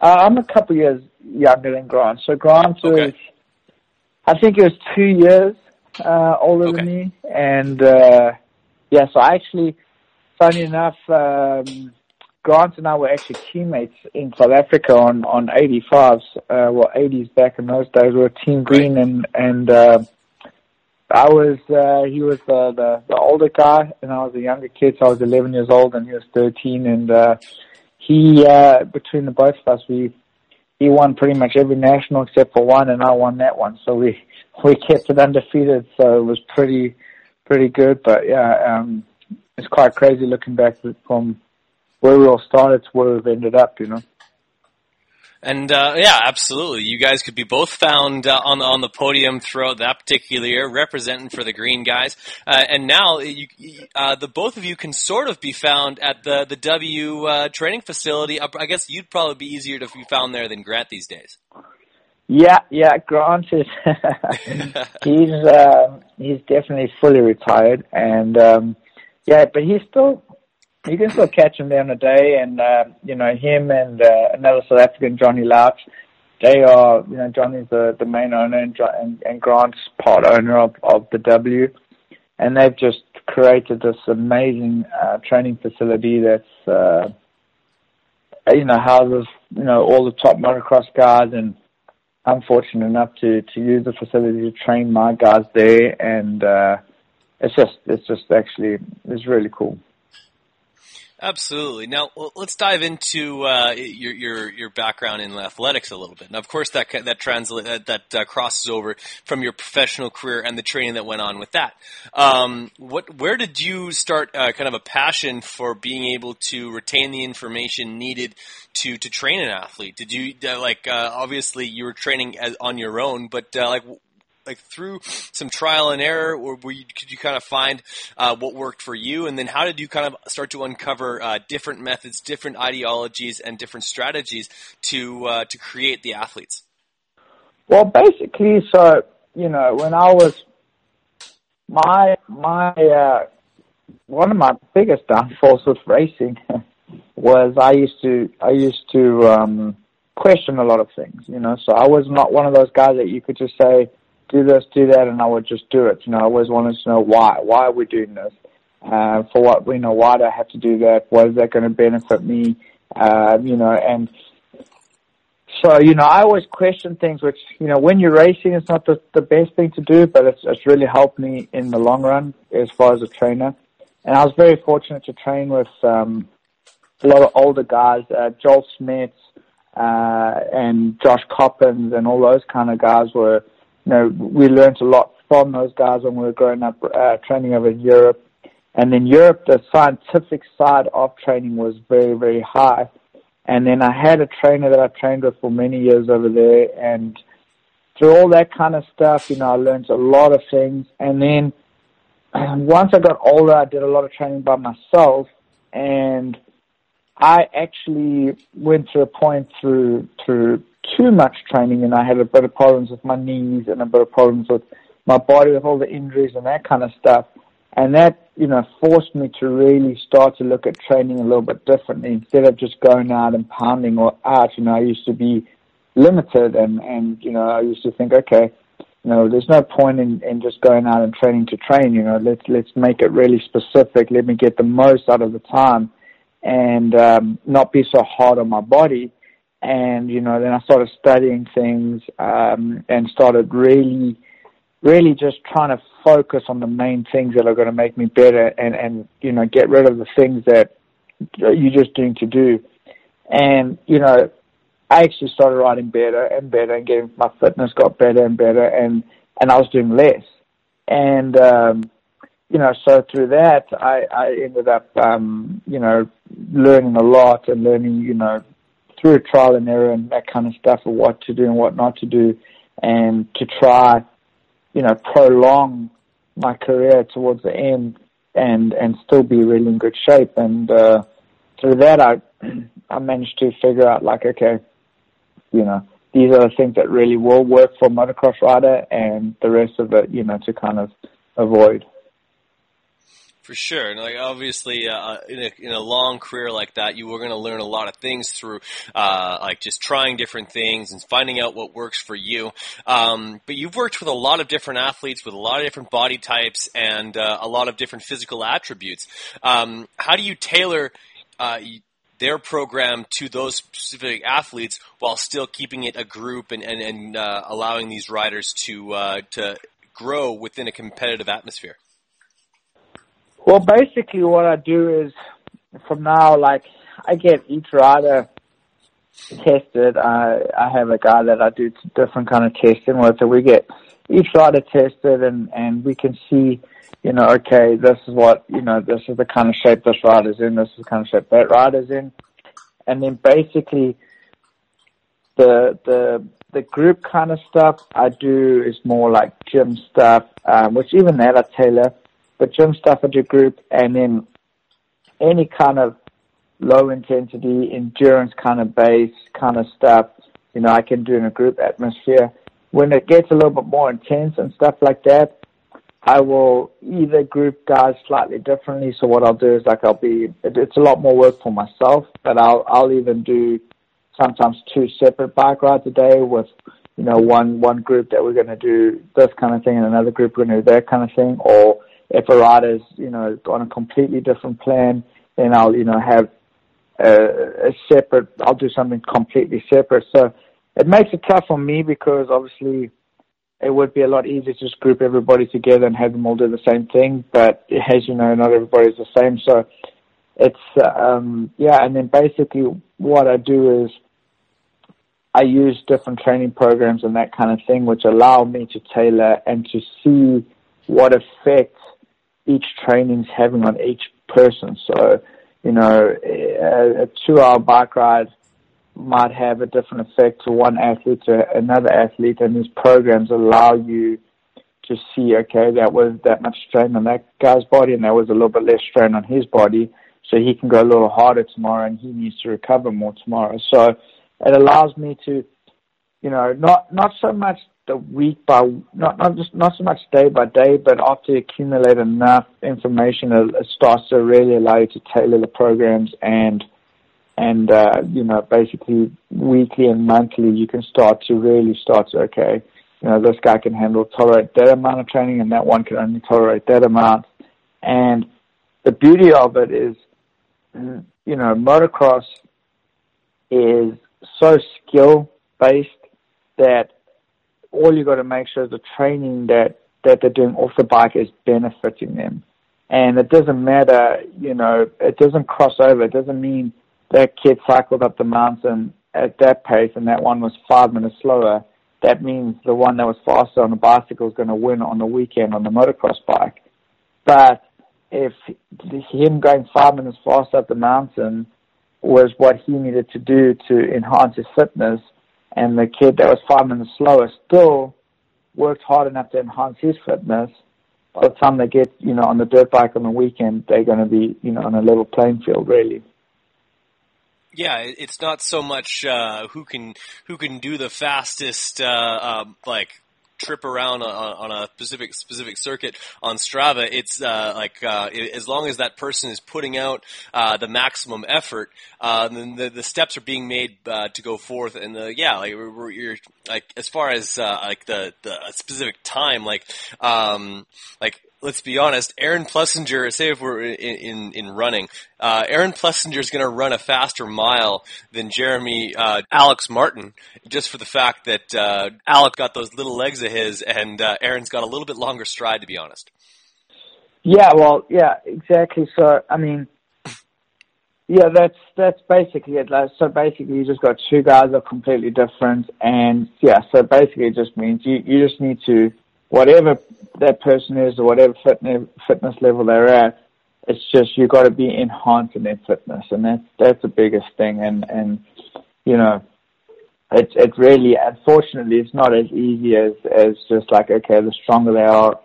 Uh, I'm a couple years younger than Grant. So Grant Okay. was, I think it was two years uh, older than me, and uh, yeah. So I actually, funny enough, um, Grant and I were actually teammates in South Africa on on 85s, uh, well 80s back in those days. We were Team Green, and and uh, I was uh, he was the, the the older guy, and I was a younger kid. So I was 11 years old, and he was 13, and uh, he uh, between the both of us, we he won pretty much every national except for one, and I won that one. So we *laughs* we kept it undefeated. So it was pretty pretty good. But yeah, um, it's quite crazy looking back from where we all started to where we've ended up. You know. And uh, yeah, absolutely. You guys could be both found uh, on the on the podium throughout that particular year, representing for the Green guys. Uh, and now, you, uh, the both of you can sort of be found at the the W uh, training facility. I guess you'd probably be easier to be found there than Grant these days. Yeah, yeah. Grant is *laughs* he's uh, he's definitely fully retired, and um, yeah, but he's still you can still catch him there on a day, and uh, you know him and uh, another South African, Johnny Louch. They are, you know, Johnny's the the main owner, and, and, and Grant's part owner of of the W, and they've just created this amazing uh, training facility that's, uh, you know, houses you know all the top motocross guys and I'm fortunate enough to to use the facility to train my guys there, and uh, it's just it's just actually it's really cool. Absolutely. Now let's dive into uh, your your your background in athletics a little bit. And of course, that that translate that, that uh, crosses over from your professional career and the training that went on with that. Um, what where did you start uh, kind of a passion for being able to retain the information needed to to train an athlete? Did you uh, like uh, obviously you were training as, on your own, but uh, like like through some trial and error, or were you, could you kind of find uh, what worked for you, and then how did you kind of start to uncover uh, different methods, different ideologies, and different strategies to uh, to create the athletes? Well, basically, so you know, when I was my my uh, one of my biggest downfalls with racing *laughs* was I used to I used to um, question a lot of things. You know, so I was not one of those guys that you could just say do this, do that, and I would just do it. You know, I always wanted to know why. Why are we doing this? Uh, for what, you know, why do I have to do that? What is that going to benefit me? Uh, you know, and so, you know, I always question things which, you know, when you're racing, it's not the, the best thing to do, but it's, it's really helped me in the long run as far as a trainer. And I was very fortunate to train with, um, a lot of older guys, uh, Joel Smets, uh, and Josh Coppins and all those kind of guys were, you know, we learned a lot from those guys when we were growing up, uh, training over in Europe. And in Europe, the scientific side of training was very, very high. And then I had a trainer that I trained with for many years over there. And through all that kind of stuff, you know, I learned a lot of things. And then *clears throat* once I got older, I did a lot of training by myself. And I actually went to a point through through too much training, and I had a bit of problems with my knees and a bit of problems with my body with all the injuries and that kind of stuff. And that, you know, forced me to really start to look at training a little bit differently instead of just going out and pounding or out. You know, I used to be limited and, and, you know, I used to think, okay, you know, there's no point in, in just going out and training to train, you know, let's, let's make it really specific. Let me get the most out of the time and, um, not be so hard on my body. And, you know, then I started studying things, um, and started really, really just trying to focus on the main things that are going to make me better and, and, you know, get rid of the things that you're just doing to do. And, you know, I actually started riding better and better and getting my fitness got better and better and, and I was doing less. And, um, you know, so through that, I, I ended up, um, you know, learning a lot and learning, you know, through trial and error and that kind of stuff of what to do and what not to do and to try, you know, prolong my career towards the end and and still be really in good shape. And uh, through that, I *clears throat* I managed to figure out like, okay, you know, these are the things that really will work for motocross rider, and the rest of it, you know, to kind of avoid. For sure, and like obviously, uh, in, a, in a long career like that, you were going to learn a lot of things through, uh, like just trying different things and finding out what works for you. Um, but you've worked with a lot of different athletes with a lot of different body types and uh, a lot of different physical attributes. Um, how do you tailor? Uh, their program to those specific athletes while still keeping it a group and, and, and uh, allowing these riders to uh, to grow within a competitive atmosphere? Well, basically, what I do is from now, like I get each rider tested. I I have a guy that I do different kind of testing with, so we get each rider tested, and and we can see, you know, okay, this is what you know, this is the kind of shape this rider's in, this is the kind of shape that rider's in, and then basically the the the group kind of stuff I do is more like gym stuff, um, which even that I tailor but gym stuff your group and then any kind of low intensity endurance kind of base kind of stuff, you know, I can do in a group atmosphere. When it gets a little bit more intense and stuff like that, I will either group guys slightly differently. So what I'll do is like I'll be, it's a lot more work for myself, but I'll, I'll even do sometimes two separate bike rides a day with, you know, one, one group that we're going to do this kind of thing and another group we're going to do that kind of thing or if a rider's, you know, on a completely different plan, then I'll, you know, have a, a separate, I'll do something completely separate. So it makes it tough on me because obviously it would be a lot easier to just group everybody together and have them all do the same thing. But as you know, not everybody's the same. So it's, um, yeah, and then basically what I do is I use different training programs and that kind of thing, which allow me to tailor and to see what effect each training's having on each person. So, you know, a, a two-hour bike ride might have a different effect to one athlete to another athlete, and these programs allow you to see, okay, that was that much strain on that guy's body, and that was a little bit less strain on his body, so he can go a little harder tomorrow, and he needs to recover more tomorrow. So it allows me to, you know, not not so much the week by not not just not so much day by day, but after you accumulate enough information, it, it starts to really allow you to tailor the programs and and uh, you know basically weekly and monthly you can start to really start to okay, you know this guy can handle tolerate that amount of training and that one can only tolerate that amount, and the beauty of it is, you know, motocross is so skill based that all you got to make sure is the training that that they're doing off the bike is benefiting them. And it doesn't matter, you know, it doesn't cross over. It doesn't mean that kid cycled up the mountain at that pace and that one was five minutes slower. That means the one that was faster on the bicycle is going to win on the weekend on the motocross bike. But if him going five minutes faster up the mountain was what he needed to do to enhance his fitness, and the kid that was five minutes slower still worked hard enough to enhance his fitness. By the time they get, you know, on the dirt bike on the weekend, they're going to be, you know, on a level playing field, really. Yeah, it's not so much uh, who can who can do the fastest, uh, uh, like trip around on, on a specific specific circuit on Strava, it's uh, like uh, as long as that person is putting out uh, the maximum effort, uh, then the, the steps are being made uh, to go forth. And the, yeah, like you're like as far as uh, like the the specific time, like um, like let's be honest, Aaron Plessinger, say if we're in, in, in running, uh, Aaron Plessinger is going to run a faster mile than Jeremy, uh, Alex Martin, just for the fact that, uh, Alex got those little legs of his and, uh, Aaron's got a little bit longer stride, to be honest. Yeah, well, yeah, exactly. So, I mean, yeah, that's that's basically it. So basically, you just got two guys that are completely different, and yeah, so basically, it just means you you just need to whatever that person is or whatever fitness fitness level they're at, it's just you got to be enhancing their fitness, and that's that's the biggest thing. And and you know, it it really, unfortunately, it's not as easy as as just like okay, the stronger they are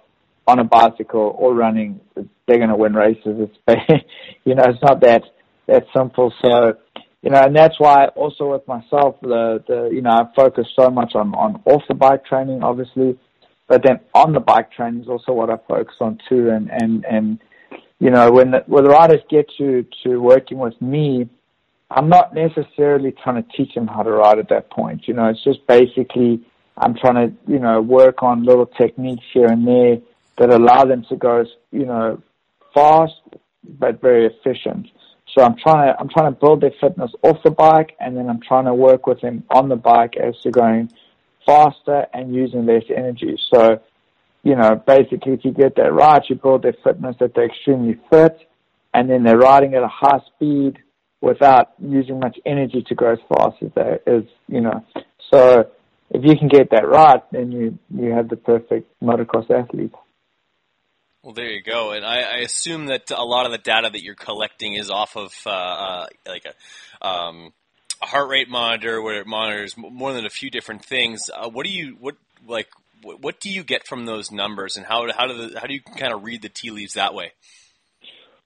on a bicycle or running, they're going to win races. It's *laughs* you know, it's not that that simple. So you know, and that's why also with myself, the the you know, I focus so much on on off the bike training, obviously, but then on the bike training is also what I focus on too. And and and you know, when the, when the riders get to to working with me, I'm not necessarily trying to teach them how to ride at that point. You know, it's just basically I'm trying to, you know, work on little techniques here and there that allow them to go, you know, fast but very efficient. So I'm trying to I'm trying to build their fitness off the bike, and then I'm trying to work with them on the bike as to going faster and using less energy. So, you know, basically, if you get that right, you build their fitness that they're extremely fit, and then they're riding at a high speed without using much energy to go as fast as they is, you know. So if you can get that right, then you you have the perfect motocross athlete. Well, there you go. And I, I assume that a lot of the data that you're collecting is off of uh, uh, like a, um, a heart rate monitor, where it monitors more than a few different things. Uh, what do you what like? What, what do you get from those numbers, and how how do the, how do you kind of read the tea leaves that way?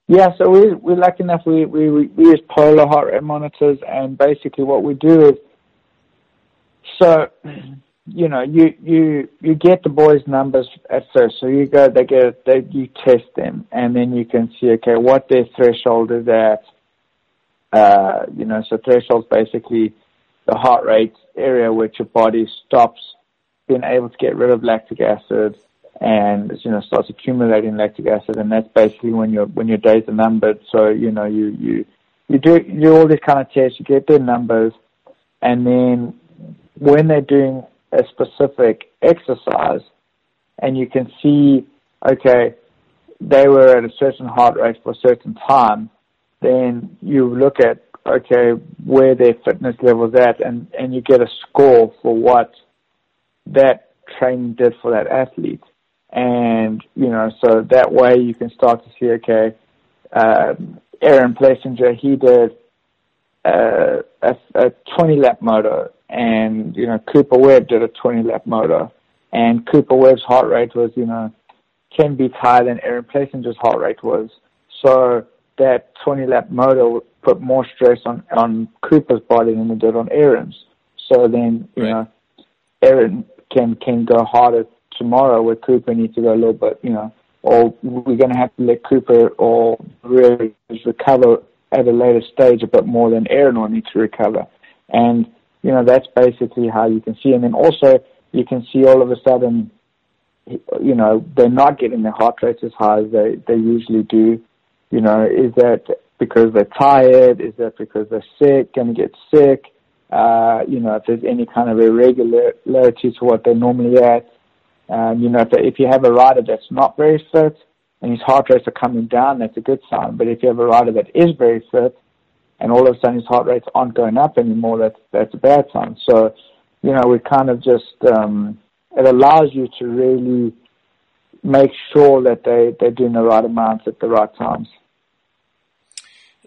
Yeah, so we we're lucky enough. We we we use polar heart rate monitors, and basically what we do is so you know, you you you get the boys' numbers at first. So you go, they get, they you test them, and then you can see, okay, what their threshold is at. Uh, you know, so threshold's basically the heart rate area which your body stops being able to get rid of lactic acid, and you know starts accumulating lactic acid, and that's basically when your when your days are numbered. So you know you you you do you do all these kind of tests, you get their numbers, and then when they're doing a specific exercise and you can see, okay, they were at a certain heart rate for a certain time, then you look at, okay, where their fitness level is at and, and you get a score for what that training did for that athlete. And, you know, so that way you can start to see, okay, uh, Aaron Plessinger, he did uh, a, a 20 lap moto and you know Cooper Webb did a 20 lap moto, and Cooper Webb's heart rate was you know 10 beats higher than Aaron Plessinger's heart rate was. So that 20 lap moto put more stress on on Cooper's body than it did on Aaron's. So then you right. know Aaron can can go harder tomorrow, where Cooper needs to go a little bit, you know, or we're going to have to let Cooper or really recover at a later stage a bit more than Aaron will need to recover. And you know, that's basically how you can see. And then also you can see all of a sudden, you know, they're not getting their heart rates as high as they, they usually do. You know, is that because they're tired? Is that because they're sick, going to get sick? Uh, you know, if there's any kind of irregularity to what they're normally at. Um, you know, if, if you have a rider that's not very fit and his heart rates are coming down, that's a good sign. But if you have a rider that is very fit and all of a sudden his heart rates aren't going up anymore, that's that's a bad sign. So, you know, we kind of just um, it allows you to really make sure that they they're doing the right amounts at the right times.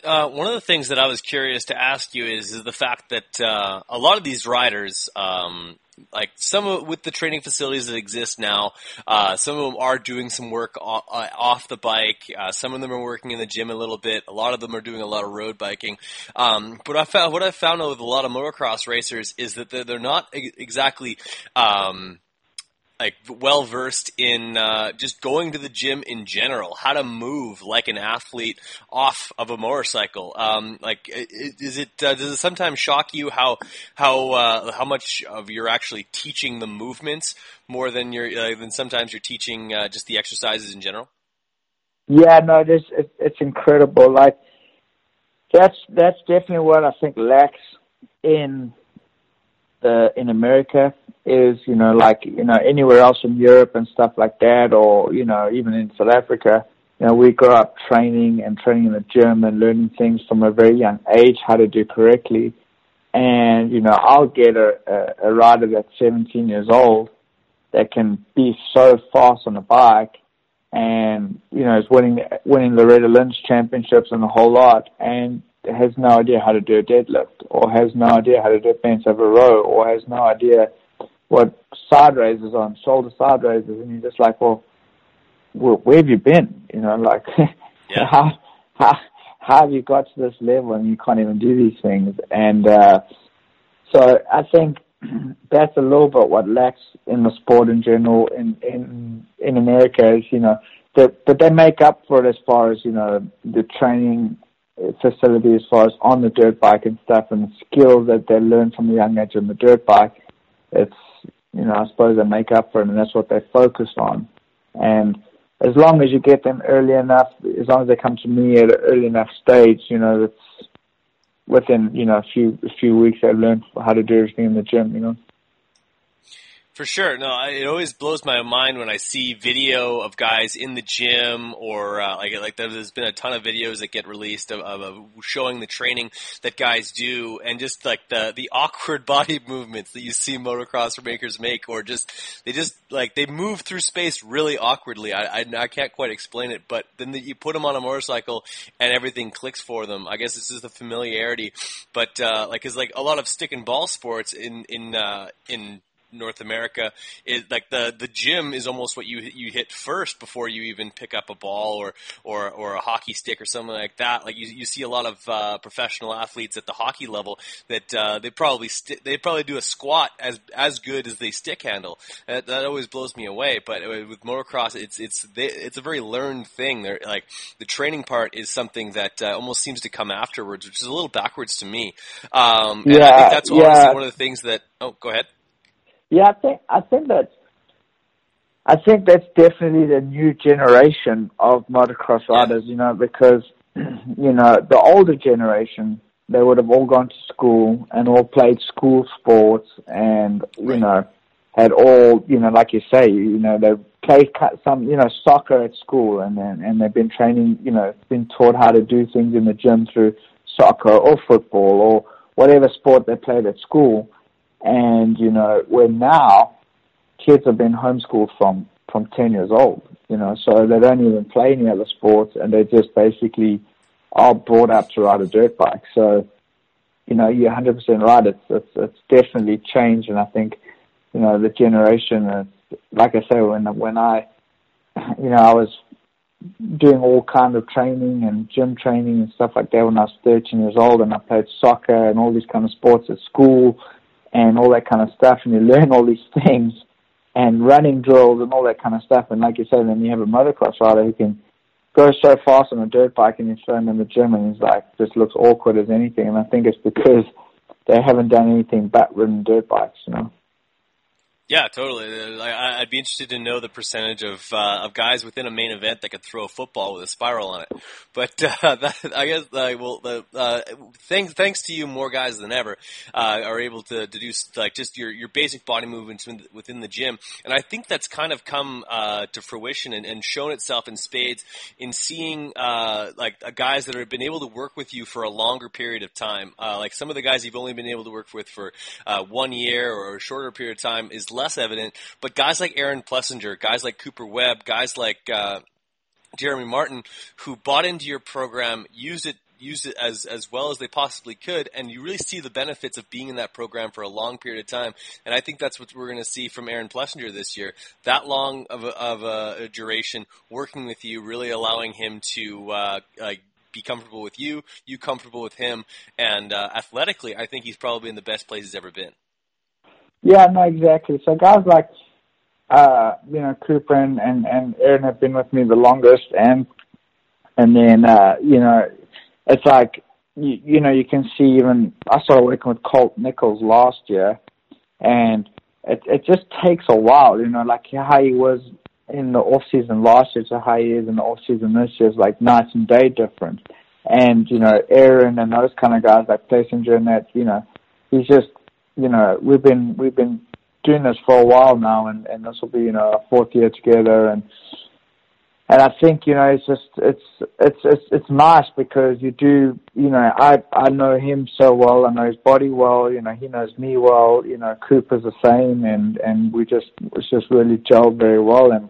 Uh, one of the things that I was curious to ask you is, is the fact that uh, a lot of these riders, um, like some of, with the training facilities that exist now, uh, some of them are doing some work off, uh, off the bike. Uh, some of them are working in the gym a little bit. A lot of them are doing a lot of road biking. Um, but I found what I found with a lot of motocross racers is that they're, they're not exactly. Um, like well versed in uh, just going to the gym in general, how to move like an athlete off of a motorcycle. Um, like, is it uh, does it sometimes shock you how how uh, how much of you're actually teaching the movements more than you're uh, than sometimes you're teaching uh, just the exercises in general? Yeah, no, it is, it, it's incredible. Like that's that's definitely what I think lacks in the in America is, you know, like, you know, anywhere else in Europe and stuff like that, or, you know, even in South Africa, you know, we grow up training and training in the gym and learning things from a very young age, how to do correctly. And, you know, I'll get a, a, a rider that's 17 years old that can be so fast on a bike and, you know, is winning, winning Loretta Lynn's championships and a whole lot. And has no idea how to do a deadlift or has no idea how to do a bench over row or has no idea what side raises on, shoulder side raises, and you're just like, well, where, where have you been? You know, like *laughs* Yeah. how how how have you got to this level and you can't even do these things? And uh, so I think *clears throat* that's a little bit what lacks in the sport in general in in in America is you know that but they make up for it as far as you know the training facility as far as on the dirt bike and stuff and the skills that they learn from a young age on the dirt bike. It's you know I suppose they make up for it and that's what they focus on. And as long as you get them early enough, as long as they come to me at an early enough stage, you know that's within you know a few a few weeks I learned how to do everything in the gym. You know. For sure. No, I- it always blows my mind when I see video of guys in the gym or uh, like like there's been a ton of videos that get released of, of, of showing the training that guys do and just like the the awkward *laughs* body movements that you see motocross makers make or just they just like they move through space really awkwardly. I I, I can't quite explain it, but then the, you put them on a motorcycle and everything clicks for them. I guess it's just the familiarity, but uh, like it's like a lot of stick and ball sports in in uh, in North America, it, like the the gym is almost what you you hit first before you even pick up a ball or or or a hockey stick or something like that. Like you you see a lot of uh, professional athletes at the hockey level that uh, they probably sti they probably do a squat as as good as they stick handle. That, that always blows me away. But with motocross, it's it's they, it's a very learned thing. They're like the training part is something that uh, almost seems to come afterwards, which is a little backwards to me. Um, and I Yeah, think that's yeah. one of the things that. Oh, go ahead. Yeah, I think I think that I think that's definitely the new generation of motocross riders. You know, because *clears throat* you know the older generation they would have all gone to school and all played school sports and you know had all you know like you say you know they played some you know soccer at school and then and they've been training you know been taught how to do things in the gym through soccer or football or whatever sport they played at school and you know where now kids have been homeschooled from from 10 years old you know so they don't even play any other sports and they just basically are brought up to ride a dirt bike. So you know you're 100% right. It's it's, it's definitely changed and i think you know the generation is, like i say when when i *clears throat* you know i was doing all kind of training and gym training and stuff like that when i was 13 years old and i played soccer and all these kind of sports at school and all that kind of stuff, and you learn all these things and running drills and all that kind of stuff. And like you said, then you have a motocross rider who can go so fast on a dirt bike, and you throw him in the gym, and he's like just looks awkward as anything. And I think it's because they haven't done anything but ridden dirt bikes, you know. Yeah, totally. Uh, I- I'd be interested to know the percentage of uh, of guys within a main event that could throw a football with a spiral on it. But *laughs* uh, that, I guess, uh, well, the, uh, thanks thanks to you, more guys than ever uh, are able to, to do like just your your basic body movements within- the gym, and I think that's kind of come uh, to fruition and, and shown itself in spades in seeing like guys that have been able to work with you for a longer period of time. Like some of the guys you've only been able to work with for one year or a shorter period of time is less evident. But guys like Aaron Plessinger, guys like Cooper Webb, guys like uh, Jeremy Martin, who bought into your program, used it used it as as well as they possibly could, and you really see the benefits of being in that program for a long period of time. And I think that's what we're going to see from Aaron Plessinger this year. That long of a, of a duration working with you, really allowing him to uh, be comfortable with you, you comfortable with him, and uh, athletically, I think he's probably in the best place he's ever been. Yeah, no, exactly. So guys like, uh, you know, Cooper and, and, and Aaron have been with me the longest and, and then, uh, you know, it's like, you, you know, you can see even, I started working with Colt Nichols last year and it, it just takes a while, you know, like how he was in the off season last year to how he is in the off season this year is like night and day difference. And, you know, Aaron and those kind of guys like Plessinger and that, you know, he's just, you know, we've been we've been doing this for a while now, and and this will be you know our fourth year together, and and I think you know it's just it's it's it's it's nice because you do you know I I know him so well, I know his body well, you know he knows me well, you know Cooper's the same, and and we just it's just really gelled very well, and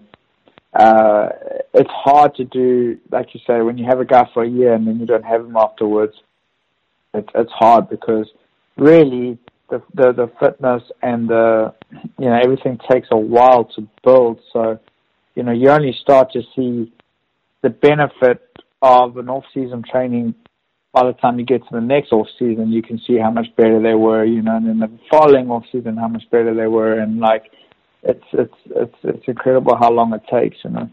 uh it's hard to do like you say when you have a guy for a year and then you don't have him afterwards. It's it's hard because really the, the the fitness and the you know everything takes a while to build. So you know, you only start to see the benefit of an off-season training by the time you get to the next off season, you can see how much better they were, you know, and then the following off season, how much better they were, and like, it's it's it's it's incredible how long it takes, you know.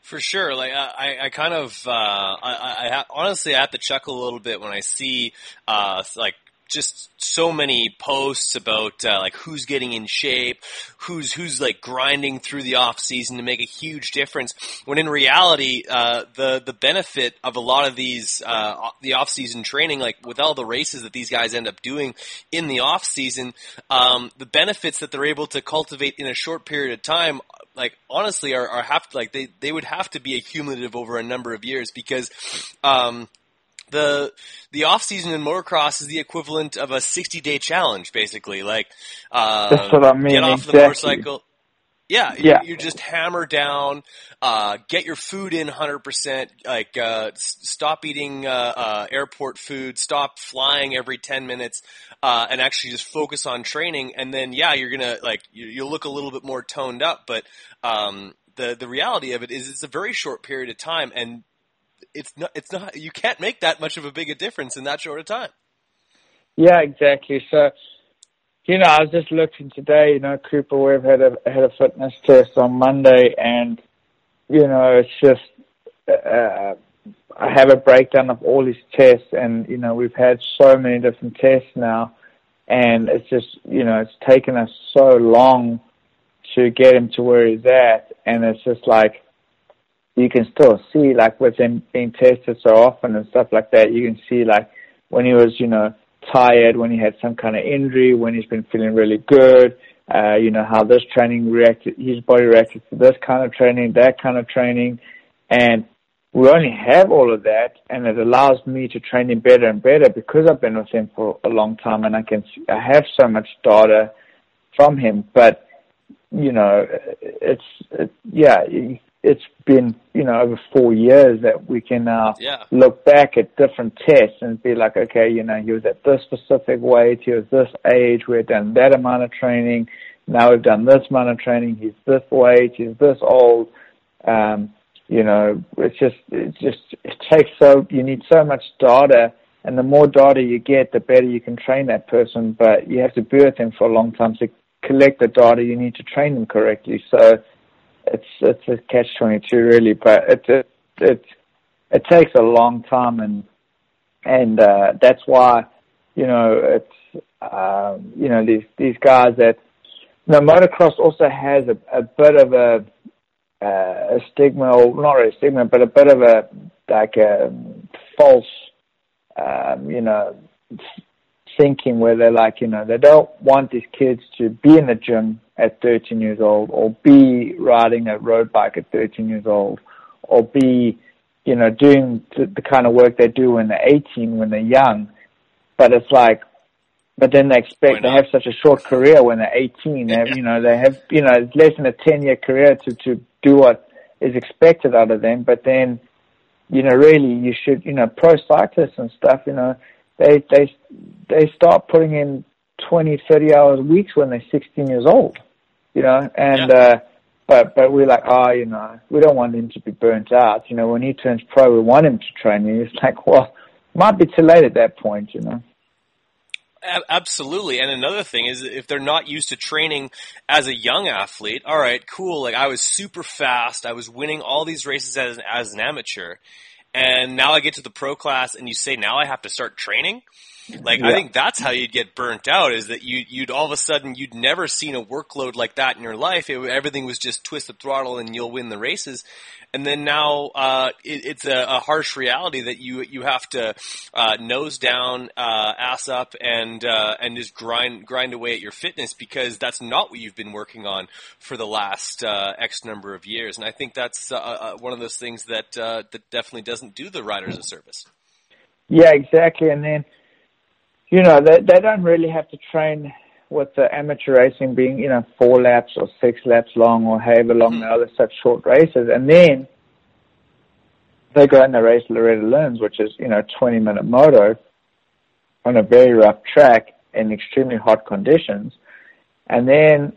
For sure, like I, I kind of, uh, I, I, I honestly I have to chuckle a little bit when I see, uh, like just so many posts about uh, like who's getting in shape, who's who's like grinding through the off season to make a huge difference. When in reality, uh, the the benefit of a lot of these uh, the off season training, like with all the races that these guys end up doing in the off season, um, the benefits that they're able to cultivate in a short period of time like honestly are, are have to, like they, they would have to be accumulative over a number of years because um, the the off season in motocross is the equivalent of a 60 day challenge, basically. Like, uh, That's what I mean, get off exactly. the motorcycle. Yeah, Yeah. You, you just hammer down, uh, get your food in 100%, like, uh, s- stop eating, uh, uh, airport food, stop flying every 10 minutes, uh, and actually just focus on training. And then, yeah, you're gonna, like, you, you'll look a little bit more toned up, but, um, the, the reality of it is it's a very short period of time and it's not, it's not, you can't make that much of a big a difference in that short of time. Yeah, exactly. So, you know, I was just looking today. You know, Cooper Webb had a had a fitness test on Monday, and you know, it's just uh, I have a breakdown of all his tests, and you know, we've had so many different tests now, and it's just you know, it's taken us so long to get him to where he's at, and it's just like you can still see like with him being tested so often and stuff like that, you can see like when he was, you know, tired, when he had some kind of injury, when he's been feeling really good, uh, you know, how this training reacted, his body reacted to this kind of training, that kind of training. And we only have all of that and it allows me to train him better and better because I've been with him for a long time and I can, see, I have so much data from him, but you know, it's, it, yeah, it's been, you know, over four years that we can now Yeah. look back at different tests and be like, okay, you know, he was at this specific weight, he was this age, we had done that amount of training, now we've done this amount of training, he's this weight, he's this old, um, you know, it's just, it just, it takes so, you need so much data, and the more data you get, the better you can train that person, but you have to be with them for a long time to collect the data you need to train them correctly, so, it's it's a catch twenty two really, but it it it it takes a long time and and uh, that's why you know it's um, you know these these guys that you know motocross also has a, a bit of a uh, a stigma or not really a stigma but a bit of a like a false um, you know thinking where they're like, you know, they don't want these kids to be in the gym at 13 years old or be riding a road bike at 13 years old or be, you know, doing the, the kind of work they do when they're 18, when they're young. But it's like, but then they expect they have such a short career when they're 18. They have, you know, they have, you know, less than a 10 year career to, to do what is expected out of them. But then, you know, really you should, you know, pro cyclists and stuff, you know, they, they, they start putting in 20, 30 hours weeks when they're 16 years old, you know, and, uh, but, but we're like, oh, you know, we don't want him to be burnt out. You know, when he turns pro, we want him to train. And it's like, well, might be too late at that point, you know. Absolutely. And another thing is if they're not used to training as a young athlete, all right, cool. Like I was super fast. I was winning all these races as, as an amateur. And now I get to the pro class and you say, now I have to start training. Like I think that's how you'd get burnt out is that you, you'd all of a sudden, you'd never seen a workload like that in your life. It, everything was just twist the throttle and you'll win the races. And then now, uh, it, it's a, a harsh reality that you, you have to, uh, nose down, uh, ass up and, uh, and just grind, grind away at your fitness because that's not what you've been working on for the last, uh, X number of years. And I think that's, uh, uh, one of those things that, uh, that definitely doesn't do the riders a service. Yeah, exactly. And then, you know, they they don't really have to train with the amateur racing being, you know, four laps or six laps long or however long they are, they're such short races. And then they go and they race Loretta Lynn's, which is, you know, 20 minute moto on a very rough track in extremely hot conditions. And then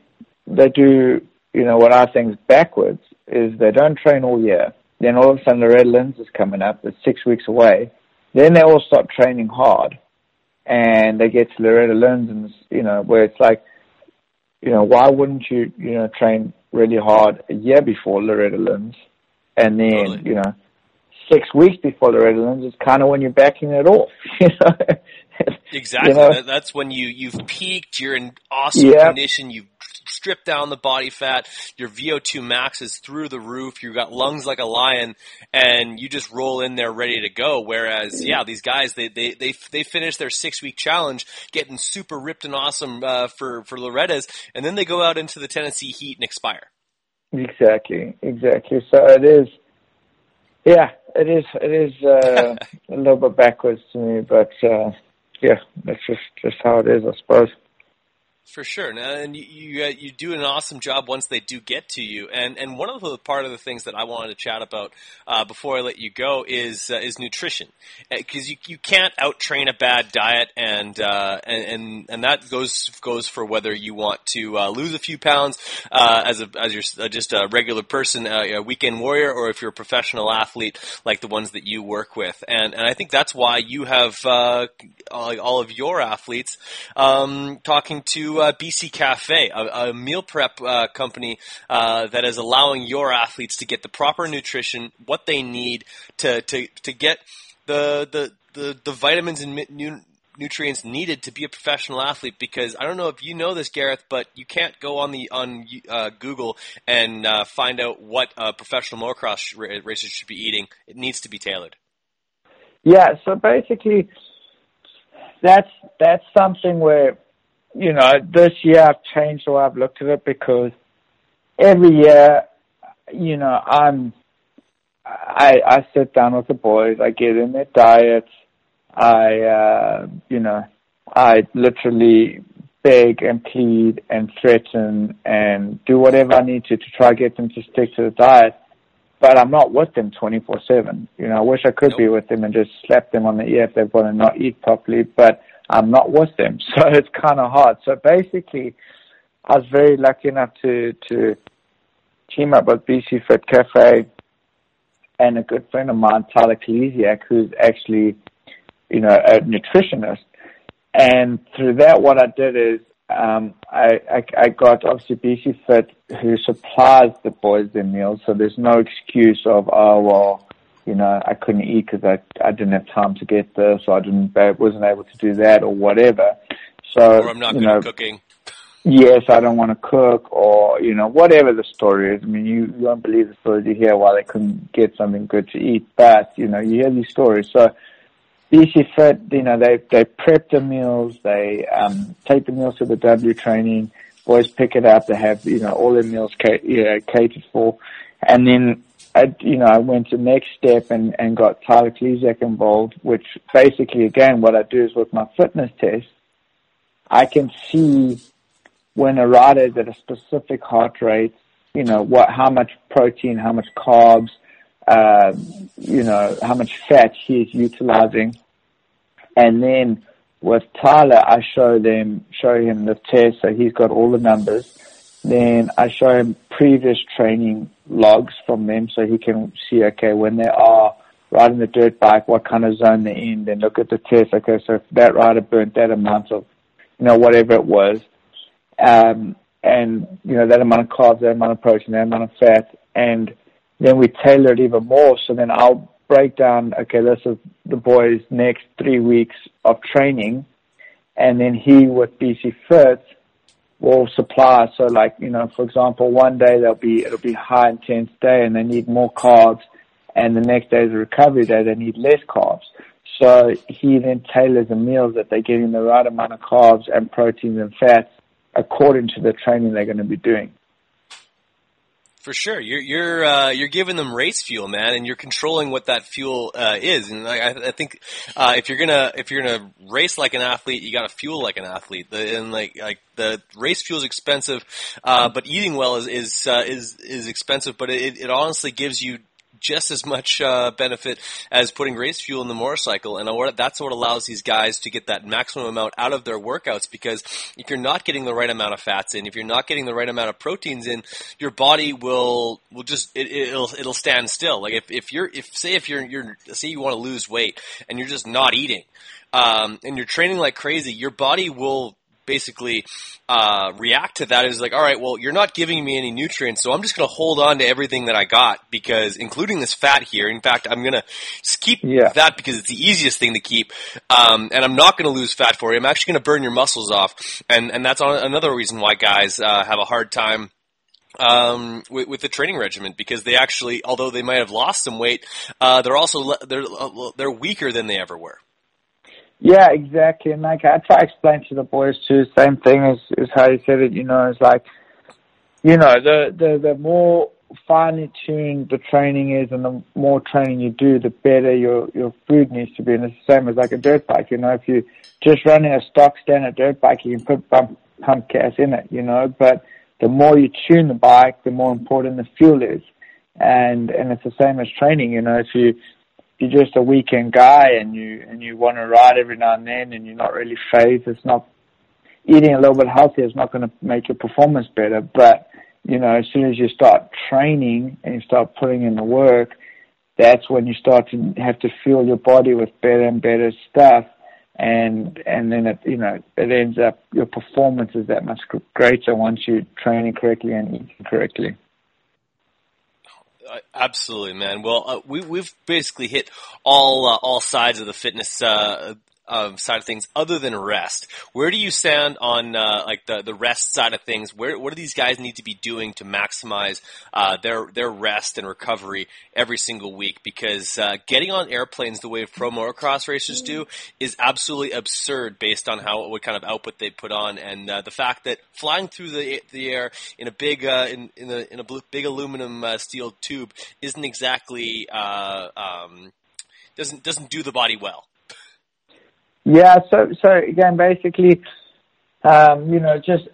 they do, you know, what I think is backwards is they don't train all year. Then all of a sudden Loretta Lynn's is coming up. It's six weeks away. Then they all start training hard, and they get to Loretta Lynn's, and you know, where it's like, you know, why wouldn't you, you know, train really hard a year before Loretta Lynn's, and then totally. you know, six weeks before Loretta Lynn's is kind of when you're backing it off, *laughs* you know. Exactly. You know? That's when you you've peaked. You're in awesome yep. condition. You've stripped down the body fat. Your VO2 max is through the roof. You've got lungs like a lion, and you just roll in there ready to go. Whereas, yeah, these guys they they they they finish their six week challenge, getting super ripped and awesome uh, for for Loretta's, and then they go out into the Tennessee heat and expire. Exactly. Exactly. So it is. Yeah, it is. It is uh, *laughs* a little bit backwards to me, but uh, yeah, that's just just how it is, I suppose. For sure, and you you, uh, you, do an awesome job once they do get to you. And and one of the part of the things that I wanted to chat about uh, before I let you go is uh, is nutrition, because uh, you you can't out train a bad diet, and uh, and, and and that goes goes for whether you want to uh, lose a few pounds as a as you're just a regular person, a weekend warrior, or if you're a professional athlete like the ones that you work with. And and I think that's why you have all, all of your athletes um, talking to uh, BC Cafe, a, a meal prep uh, company uh, that is allowing your athletes to get the proper nutrition, what they need to to, to get the, the the the vitamins and nu- nutrients needed to be a professional athlete. Because I don't know if you know this, Gareth, but you can't go on the on uh, Google and uh, find out what a professional motocross racer should be eating. It needs to be tailored. Yeah. So basically, that's that's something where you know, this year I've changed the way I've looked at it because every year, you know, I'm, I, I sit down with the boys, I get in their diets, I, uh, you know, I literally beg and plead and threaten and do whatever I need to to try to get them to stick to the diet. But I'm not with them 24-7. You know, I wish I could be with them and just slap them on the ear if they want to not eat properly. But I'm not with them. *laughs* So it's kind of hard. So basically, I was very lucky enough to, to team up with BC Fit Cafe and a good friend of mine, Tyler Kalesiak, who's actually, you know, a nutritionist. And through that, what I did is, um, I, I, I got obviously BC Fit who supplies the boys their meals. So there's no excuse of, oh, well, you know, I couldn't eat because I I didn't have time to get this, or I didn't wasn't able to do that, or whatever. So or I'm not good know, at cooking. Yes, I don't want to cook, or you know, whatever the story is. I mean, you, you won't believe the stories you hear why they couldn't get something good to eat, but you know, you hear these stories. So BC Fit, you know, they they prep the meals, they um, take the meals to the W training. Boys pick it up. They have you know all their meals ca- you know, catered for, and then I, you know, I went to next step and, and got Tyler Kalesiak involved, which basically, again, what I do is with my fitness test, I can see when a rider is at a specific heart rate, you know, what, how much protein, how much carbs, uh, you know, how much fat he is utilizing. And then with Tyler, I show them, show him the test, so he's got all the numbers then I show him previous training logs from them so he can see, okay, when they are riding the dirt bike, what kind of zone they're in, then look at the test, okay, so if that rider burnt that amount of, you know, whatever it was, um, and, you know, that amount of carbs, that amount of protein, that amount of fat, and then we tailor it even more, so then I'll break down, okay, this is the boys' next three weeks of training, and then he with BC Fit will supply. So like, you know, for example, one day they'll be, it'll be high intense day and they need more carbs and the next day is a recovery day, they need less carbs. So he then tailors the meals that they're getting the right amount of carbs and proteins and fats according to the training they're going to be doing. For sure, you're you're uh, you're giving them race fuel, man, and you're controlling what that fuel uh, is. And I, I think uh, if you're gonna if you're gonna race like an athlete, you got to fuel like an athlete. The, and like like the race fuel is expensive, uh, but eating well is is uh, is is expensive. But it, it honestly gives you just as much uh, benefit as putting race fuel in the motorcycle, and that's what allows these guys to get that maximum amount out of their workouts. Because if you're not getting the right amount of fats in, if you're not getting the right amount of proteins in, your body will will just it, it'll it'll stand still. Like if, if you're if say if you're you're say you want to lose weight and you're just not eating, um, and you're training like crazy, your body will basically uh, react to that is like, all right, well, you're not giving me any nutrients, so I'm just going to hold on to everything that I got because, including this fat here. In fact, I'm going to keep Yeah. that because it's the easiest thing to keep, um, and I'm not going to lose fat for you. I'm actually going to burn your muscles off, and and that's another reason why guys uh, have a hard time um, with, with the training regimen because they actually, although they might have lost some weight, uh, they're also le- they're uh, they're weaker than they ever were. Yeah, exactly. And like I try to explain to the boys too, same thing as, as how you said it, you know, it's like, you know, the, the, the more finely tuned the training is and the more training you do, the better your, your food needs to be. And it's the same as like a dirt bike, you know, if you just running a stock standard dirt bike, you can put pump, pump gas in it, you know, but the more you tune the bike, the more important the fuel is. And, and it's the same as training, you know, if you, you're just a weekend guy and you and you want to ride every now and then and you're not really phased, it's not eating a little bit healthier is not going to make your performance better. But you know, as soon as you start training and you start putting in the work, that's when you start to have to fuel your body with better and better stuff. And and then it you know it ends up your performance is that much gr- greater once you're training correctly and eating correctly. Uh, Absolutely, man. Well, uh, we, we've basically hit all uh, all sides of the fitness uh, um, side of things, other than rest. Where do you stand on uh, like the the rest side of things? Where what do these guys need to be doing to maximize uh, their their rest and recovery every single week? Because uh, getting on airplanes the way pro motocross racers do is absolutely absurd based on how what kind of output they put on, and uh, the fact that flying through the the air in a big uh, in in a, in a bl- big aluminum uh, steel tube isn't exactly uh, um, doesn't doesn't do the body well. Yeah, so so again, basically, um, you know, just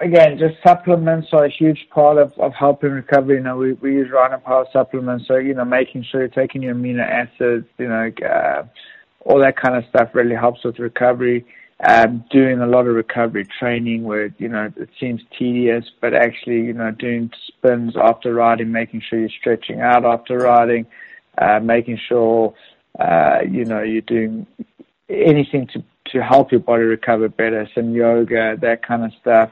again, just supplements are a huge part of, of helping recovery. You know, we, we use Rhino Power supplements, so you know, making sure you're taking your amino acids, you know, uh, all that kind of stuff really helps with recovery. Um, doing a lot of recovery training where you know it seems tedious, but actually, you know, doing spins after riding, making sure you're stretching out after riding, uh, making sure uh, you know you're doing anything to to help your body recover better, some yoga, that kind of stuff.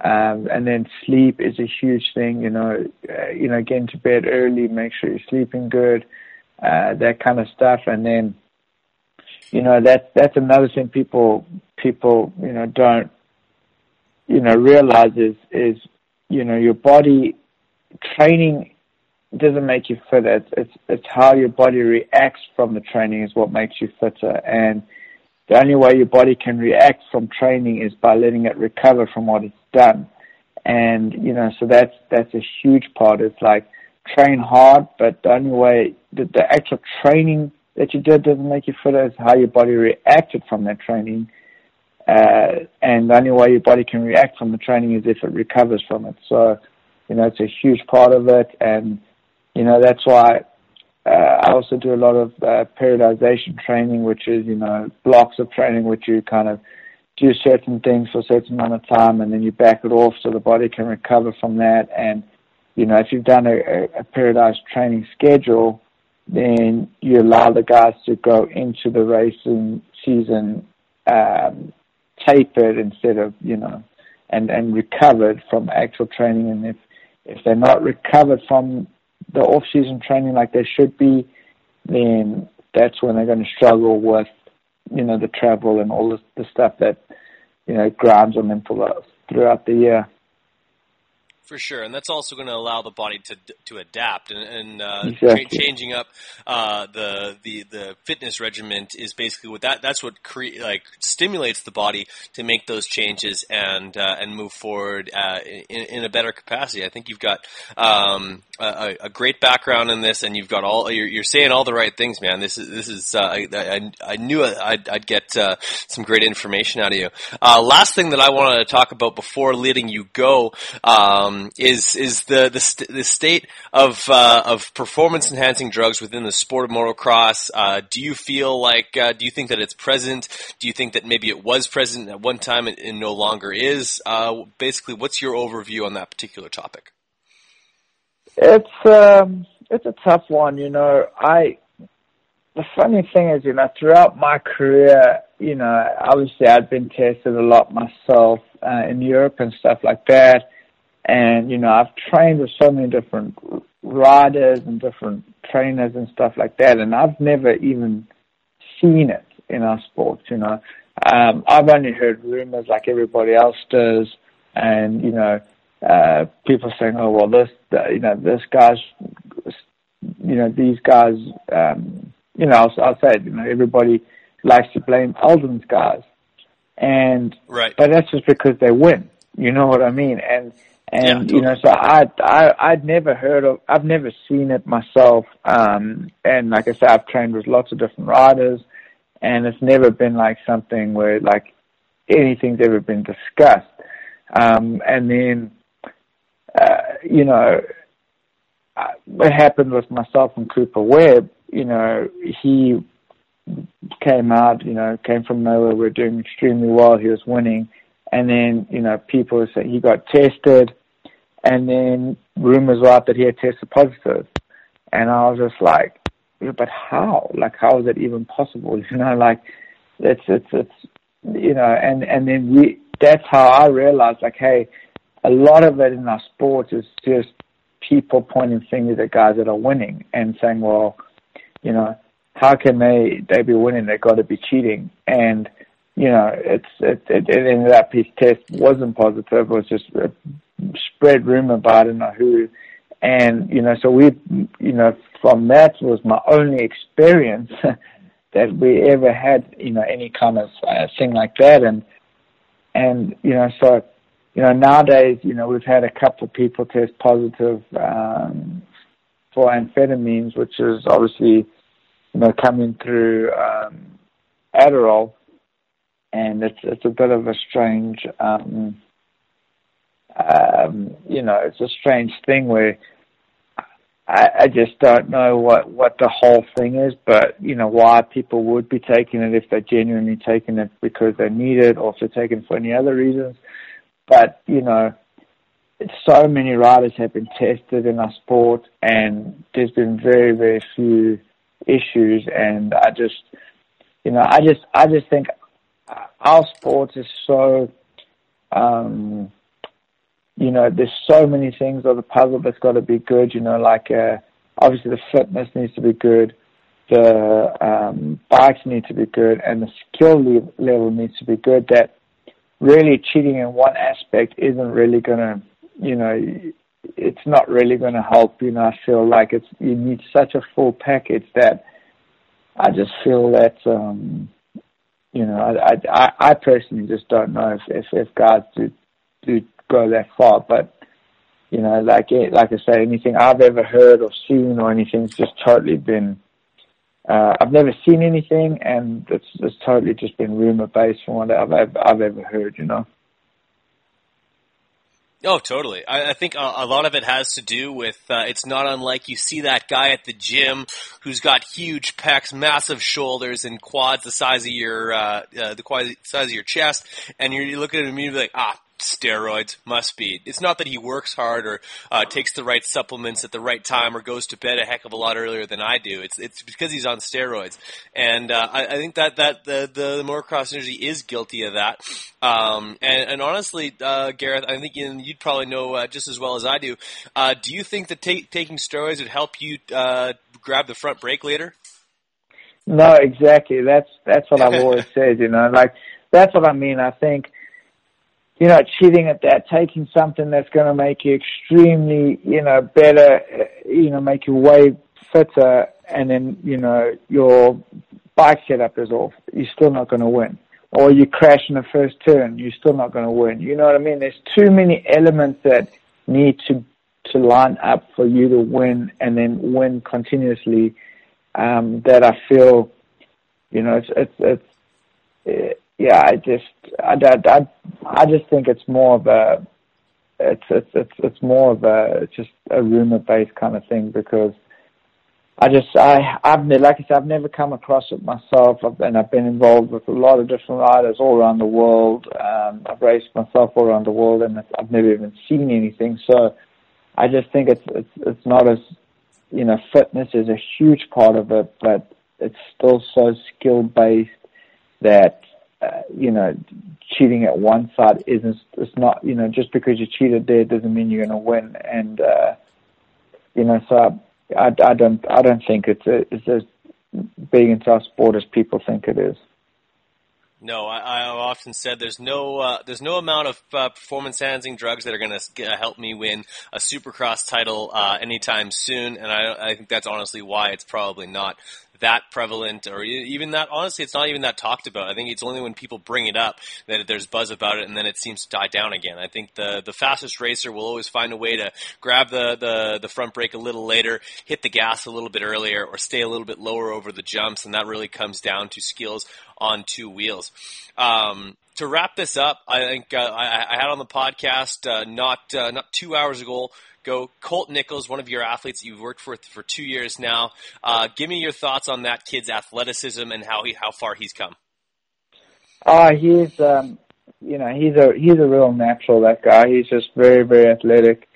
Um, and then sleep is a huge thing. You know, uh, you know, getting to bed early, make sure you're sleeping good, uh, that kind of stuff. And then, you know, that that's another thing people people you know don't you know realize is is you know your body training doesn't make you fitter. It's, it's it's how your body reacts from the training is what makes you fitter. And the only way your body can react from training is by letting it recover from what it's done. And you know, so that's that's a huge part. It's like train hard, but the only way the, the actual training that you did doesn't make you fitter. It's how your body reacted from that training. Uh, and the only way your body can react from the training is if it recovers from it. So, you know, it's a huge part of it. And, you know, that's why uh, I also do a lot of uh, periodization training, which is, you know, blocks of training which you kind of do certain things for a certain amount of time and then you back it off so the body can recover from that. And, you know, if you've done a, a, periodized training schedule, then you allow the guys to go into the racing season um, tapered instead of, you know, and, and recovered from actual training. And if, if they're not recovered from the off-season training like they should be, then that's when they're going to struggle with, you know, the travel and all the, the stuff that, you know, grinds on them for the, throughout the year. For sure, and that's also going to allow the body to to adapt and, and uh, Exactly. cha- changing up uh, the the the fitness regimen is basically what that that's what cre- like stimulates the body to make those changes and uh, and move forward uh, in, in a better capacity. I think you've got um, a, a great background in this, and you've got all you're, you're saying all the right things, man. This is this is uh, I, I, I knew I'd, I'd get uh, some great information out of you. Uh, last thing that I wanted to talk about before letting you go um, is is the the, st- the state of uh, of performance enhancing drugs within the sport of motocross. Uh, do you feel like uh, do you think that it's present? Do you think that maybe it was present at one time and, and no longer is? basically, what's your overview on that particular topic? It's um, it's a tough one, you know. I the funny thing is, you know, throughout my career, you know, obviously I'd been tested a lot myself uh, in Europe and stuff like that, and you know, I've trained with so many different riders and different trainers and stuff like that, and I've never even seen it in our sports, you know. Um, I've only heard rumors like everybody else does, and you know, uh, people saying, "Oh well, this you know this guy's you know these guys." Um, you know, I'll, I'll say it, you know everybody likes to blame Aldon's guys, and right, but that's just because they win. You know what I mean? And and yeah, totally. you know, so I I I'd never heard of, I've never seen it myself. Um, and like I said, I've trained with lots of different riders, and it's never been like something where like anything's ever been discussed. Um, and then uh, you know, uh, what happened with myself and Cooper Webb, you know, he came out, you know, came from nowhere. We are doing extremely well. He was winning. And then, you know, people say he got tested. And then rumors were out that he had tested positive. And I was just like, yeah, but how? Like, how is that even possible? *laughs* You know, like, it's, it's, it's, you know, and, and then we, that's how I realized, like, hey, a lot of it in our sports is just people pointing fingers at guys that are winning and saying, well, you know, how can they they be winning? They've got to be cheating. And you know, it's it, it, it ended up his test wasn't positive. It was just a spread rumor about it, know who. And you know, so we, you know, from that was my only experience *laughs* that we ever had, you know, any kind of uh, thing like that. And and you know, so you know, nowadays, you know, we've had a couple people test positive um, for amphetamines, which is obviously, you know, coming through um, Adderall, and it's it's a bit of a strange, um, um, you know, it's a strange thing where I, I just don't know what what the whole thing is, but you know why people would be taking it if they're genuinely taking it because they need it, or if they're taking it for any other reasons. But, you know, so many riders have been tested in our sport and there's been very, very few issues and I just, you know, I just, I just think our sport is so, um, you know, there's so many things of the puzzle that's got to be good, you know, like, uh, obviously the fitness needs to be good, the um, bikes need to be good, and the skill level needs to be good. That really cheating in one aspect isn't really going to, you know, it's not really going to help. You know, I feel like it's you need such a full package that I just feel that, um, you know, I, I, I personally just don't know if if, if guys do do go that far, but. You know, like like I say, anything I've ever heard or seen or anything's just totally been uh, I've never seen anything, and it's, it's totally just been rumor based from what I've, I've, ever heard. You know. Oh, totally. I, I think a, a, lot of it has to do with uh, it's not unlike you see that guy at the gym who's got huge pecs, massive shoulders, and quads the size of your uh, uh, the size of your chest, and you look at him and you're like, ah, steroids must be. It's not that he works hard or uh, takes the right supplements at the right time or goes to bed a heck of a lot earlier than I do. It's it's because he's on steroids, and uh, I, I, think that that the the, the motocross industry is guilty of that. Um, and, and, honestly, uh, Gareth, I think you'd probably know uh, just as well as I do. Uh, do you think that ta- taking steroids would help you uh, grab the front brake later? No, exactly. That's that's what I've always *laughs* said. You know, like that's what I mean. I think you know, cheating at that, taking something that's going to make you extremely, you know, better, you know, make you way fitter, and then, you know, your bike setup is off, you're still not going to win. Or you crash in the first turn, you're still not going to win. You know what I mean? There's too many elements that need to to line up for you to win and then win continuously. Um, that I feel, you know, it's it's, it's yeah. I just I, I I just think it's more of a it's it's it's it's more of a it's just a rumor based kind of thing because I just I I've never, like I said I've never come across it myself I've, and I've been involved with a lot of different riders all around the world. Um, I've raced myself all around the world and I've never even seen anything. So I just think it's it's it's not as you know fitness is a huge part of it, but it's still so skill based that uh, you know cheating at one side isn't it's not you know just because you cheated there doesn't mean you're going to win and uh, you know so I, I don't I don't think it's a, it's as big into our sport as people think it is. No, I, I've often said there's no uh, there's no amount of uh, performance enhancing drugs that are going to help me win a Supercross title uh, anytime soon, and I, I think that's honestly why it's probably not that prevalent or even that honestly it's not even that talked about. I think it's only when people bring it up that there's buzz about it and then it seems to die down again. I think the the fastest racer will always find a way to grab the the, the front brake a little later hit the gas a little bit earlier or stay a little bit lower over the jumps and that really comes down to skills on two wheels um, to wrap this up, I think uh, I, I, had on the podcast uh, not uh, not two hours ago go. Colt Nichols, one of your athletes you've worked for for two years now. Uh, give me your thoughts on that kid's athleticism and how he how far he's come. Uh, he's um, you know he's a he's a real natural. That guy. He's just very very athletic,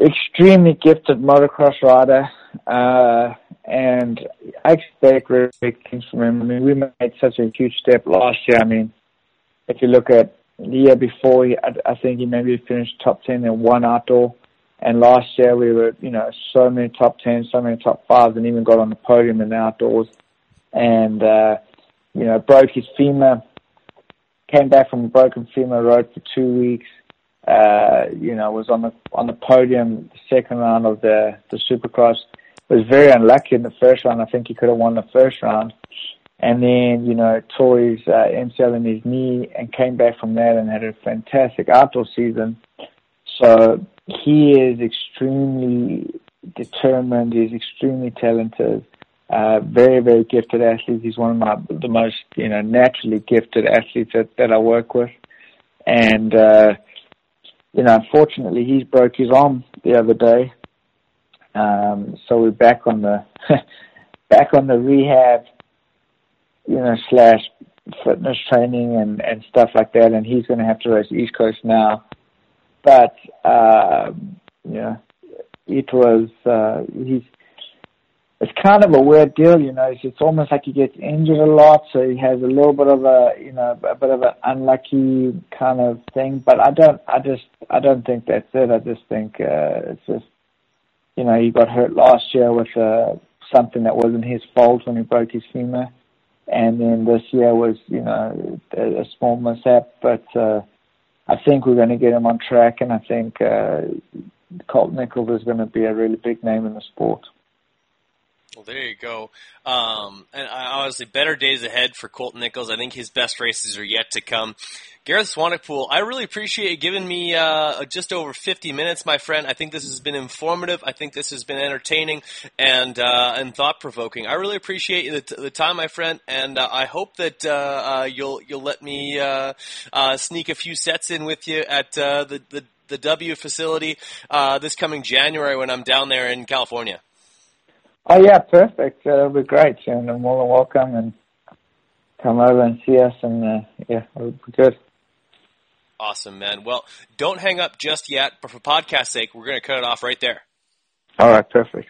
extremely gifted motocross rider. Uh, and I expect great things from him. I mean, we made such a huge step last year. I mean, if you look at the year before, I, think he maybe finished top 10 in one outdoor. And last year we were, you know, so many top 10s, so many top 5s, and even got on the podium in the outdoors. And, uh, you know, broke his femur, came back from a broken femur, rode for two weeks. Uh, you know, was on the on the podium the second round of the the Supercross. Was very unlucky in the first round. I think he could have won the first round and then you know tore his uh, MCL in his knee and came back from that and had a fantastic outdoor season. So he is extremely determined. He's extremely talented. Uh, very very gifted athlete. He's one of my the most you know naturally gifted athletes that, that I work with, and uh, you know unfortunately he's broke his arm the other day. Um, so we're back on the *laughs* back on the rehab you know, slash fitness training and, and stuff like that. And he's going to have to race East Coast now. But, uh, you know, it was, uh, he's, it's kind of a weird deal, you know. It's, it's almost like he gets injured a lot, so he has a little bit of a, you know, a bit of an unlucky kind of thing. But I don't, I just, I don't think that's it. I just think uh, it's just, you know, he got hurt last year with uh, something that wasn't his fault when he broke his femur and then this year was, you know, a, a small mishap. But uh, I think we're going to get him on track, and I think uh, Colt Nichols is going to be a really big name in the sport. Well, there you go. Um, and I honestly, better days ahead for Colt Nichols. I think his best races are yet to come. Gareth Swanepoel, I really appreciate you giving me uh, just over 50 minutes, my friend. I think this has been informative. I think this has been entertaining and uh, and thought provoking. I really appreciate the, t- the time, my friend, and uh, I hope that uh, uh, you'll you'll let me uh, sneak a few sets in with you at the, the the W facility this coming January when I'm down there in California. Oh yeah, perfect. Uh, that'll be great, and I'm more than welcome and come over and see us, and uh, yeah, it'll be good. Awesome, man. Well, don't hang up just yet, but for podcast sake, we're going to cut it off right there. All right, perfect.